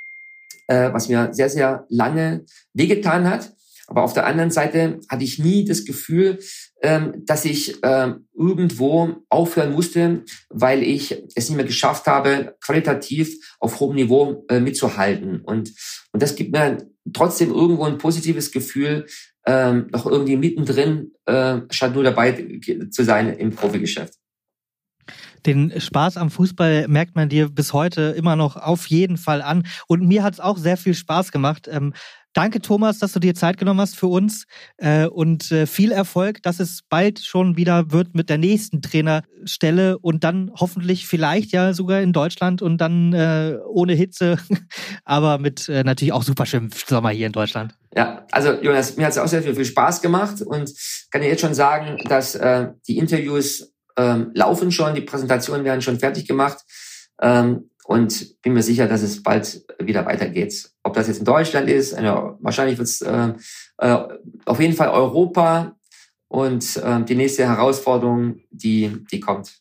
äh, was mir sehr, sehr lange wehgetan hat. Aber auf der anderen Seite hatte ich nie das Gefühl, ähm, dass ich ähm, irgendwo aufhören musste, weil ich es nicht mehr geschafft habe, qualitativ auf hohem Niveau äh, mitzuhalten. Und, und das gibt mir trotzdem irgendwo ein positives Gefühl, ähm, noch irgendwie mittendrin, äh, statt nur dabei zu sein im Profigeschäft. Den Spaß am Fußball merkt man dir bis heute immer noch auf jeden Fall an. Und mir hat es auch sehr viel Spaß gemacht. Ähm, Danke, Thomas, dass du dir Zeit genommen hast für uns äh, und äh, viel Erfolg, dass es bald schon wieder wird mit der nächsten Trainerstelle und dann hoffentlich vielleicht ja sogar in Deutschland und dann äh, ohne Hitze, aber mit äh, natürlich auch super schönem Sommer hier in Deutschland. Ja, also Jonas, mir hat es auch sehr viel, viel Spaß gemacht und kann dir jetzt schon sagen, dass äh, die Interviews ähm, laufen schon, die Präsentationen werden schon fertig gemacht. Ähm, und bin mir sicher, dass es bald wieder weitergeht. Ob das jetzt in Deutschland ist, eine, wahrscheinlich wird es äh, äh, auf jeden Fall Europa und äh, die nächste Herausforderung, die, die kommt.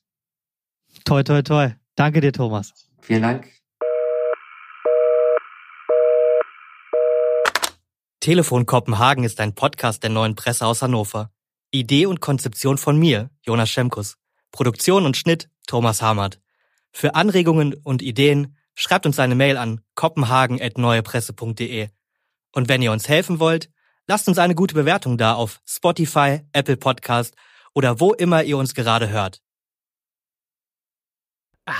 Toi, toi, toi. Danke dir, Thomas. Vielen Dank. Telefon Kopenhagen ist ein Podcast der neuen Presse aus Hannover. Idee und Konzeption von mir, Jonas Schemkus. Produktion und Schnitt, Thomas Hamert. Für Anregungen und Ideen schreibt uns eine Mail an kopenhagen.neuepresse.de. Und wenn ihr uns helfen wollt, lasst uns eine gute Bewertung da auf Spotify, Apple Podcast oder wo immer ihr uns gerade hört. Ah,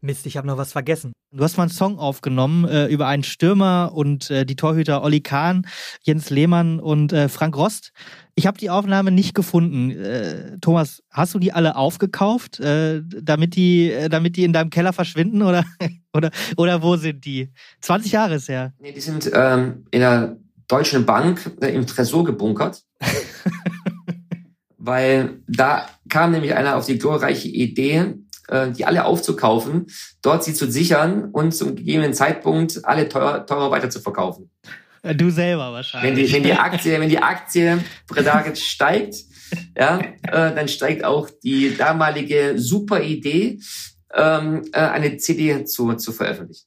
Mist, ich habe noch was vergessen. Du hast mal einen Song aufgenommen äh, über einen Stürmer und äh, die Torhüter Olli Kahn, Jens Lehmann und äh, Frank Rost. Ich habe die Aufnahme nicht gefunden. Äh, Thomas, hast du die alle aufgekauft, äh, damit die, äh, damit die in deinem Keller verschwinden oder oder oder wo sind die? 20 Jahre ist her. Nee, die sind ähm, in der Deutschen Bank im Tresor gebunkert. Weil da kam nämlich einer auf die glorreiche Idee, äh, die alle aufzukaufen, dort sie zu sichern und zum gegebenen Zeitpunkt alle teuer, teurer weiter zu verkaufen. Du selber wahrscheinlich. Wenn die, wenn die Aktie, wenn die Aktie Predaget steigt, ja, äh, dann steigt auch die damalige super Idee, ähm, äh, eine CD zu, zu veröffentlichen.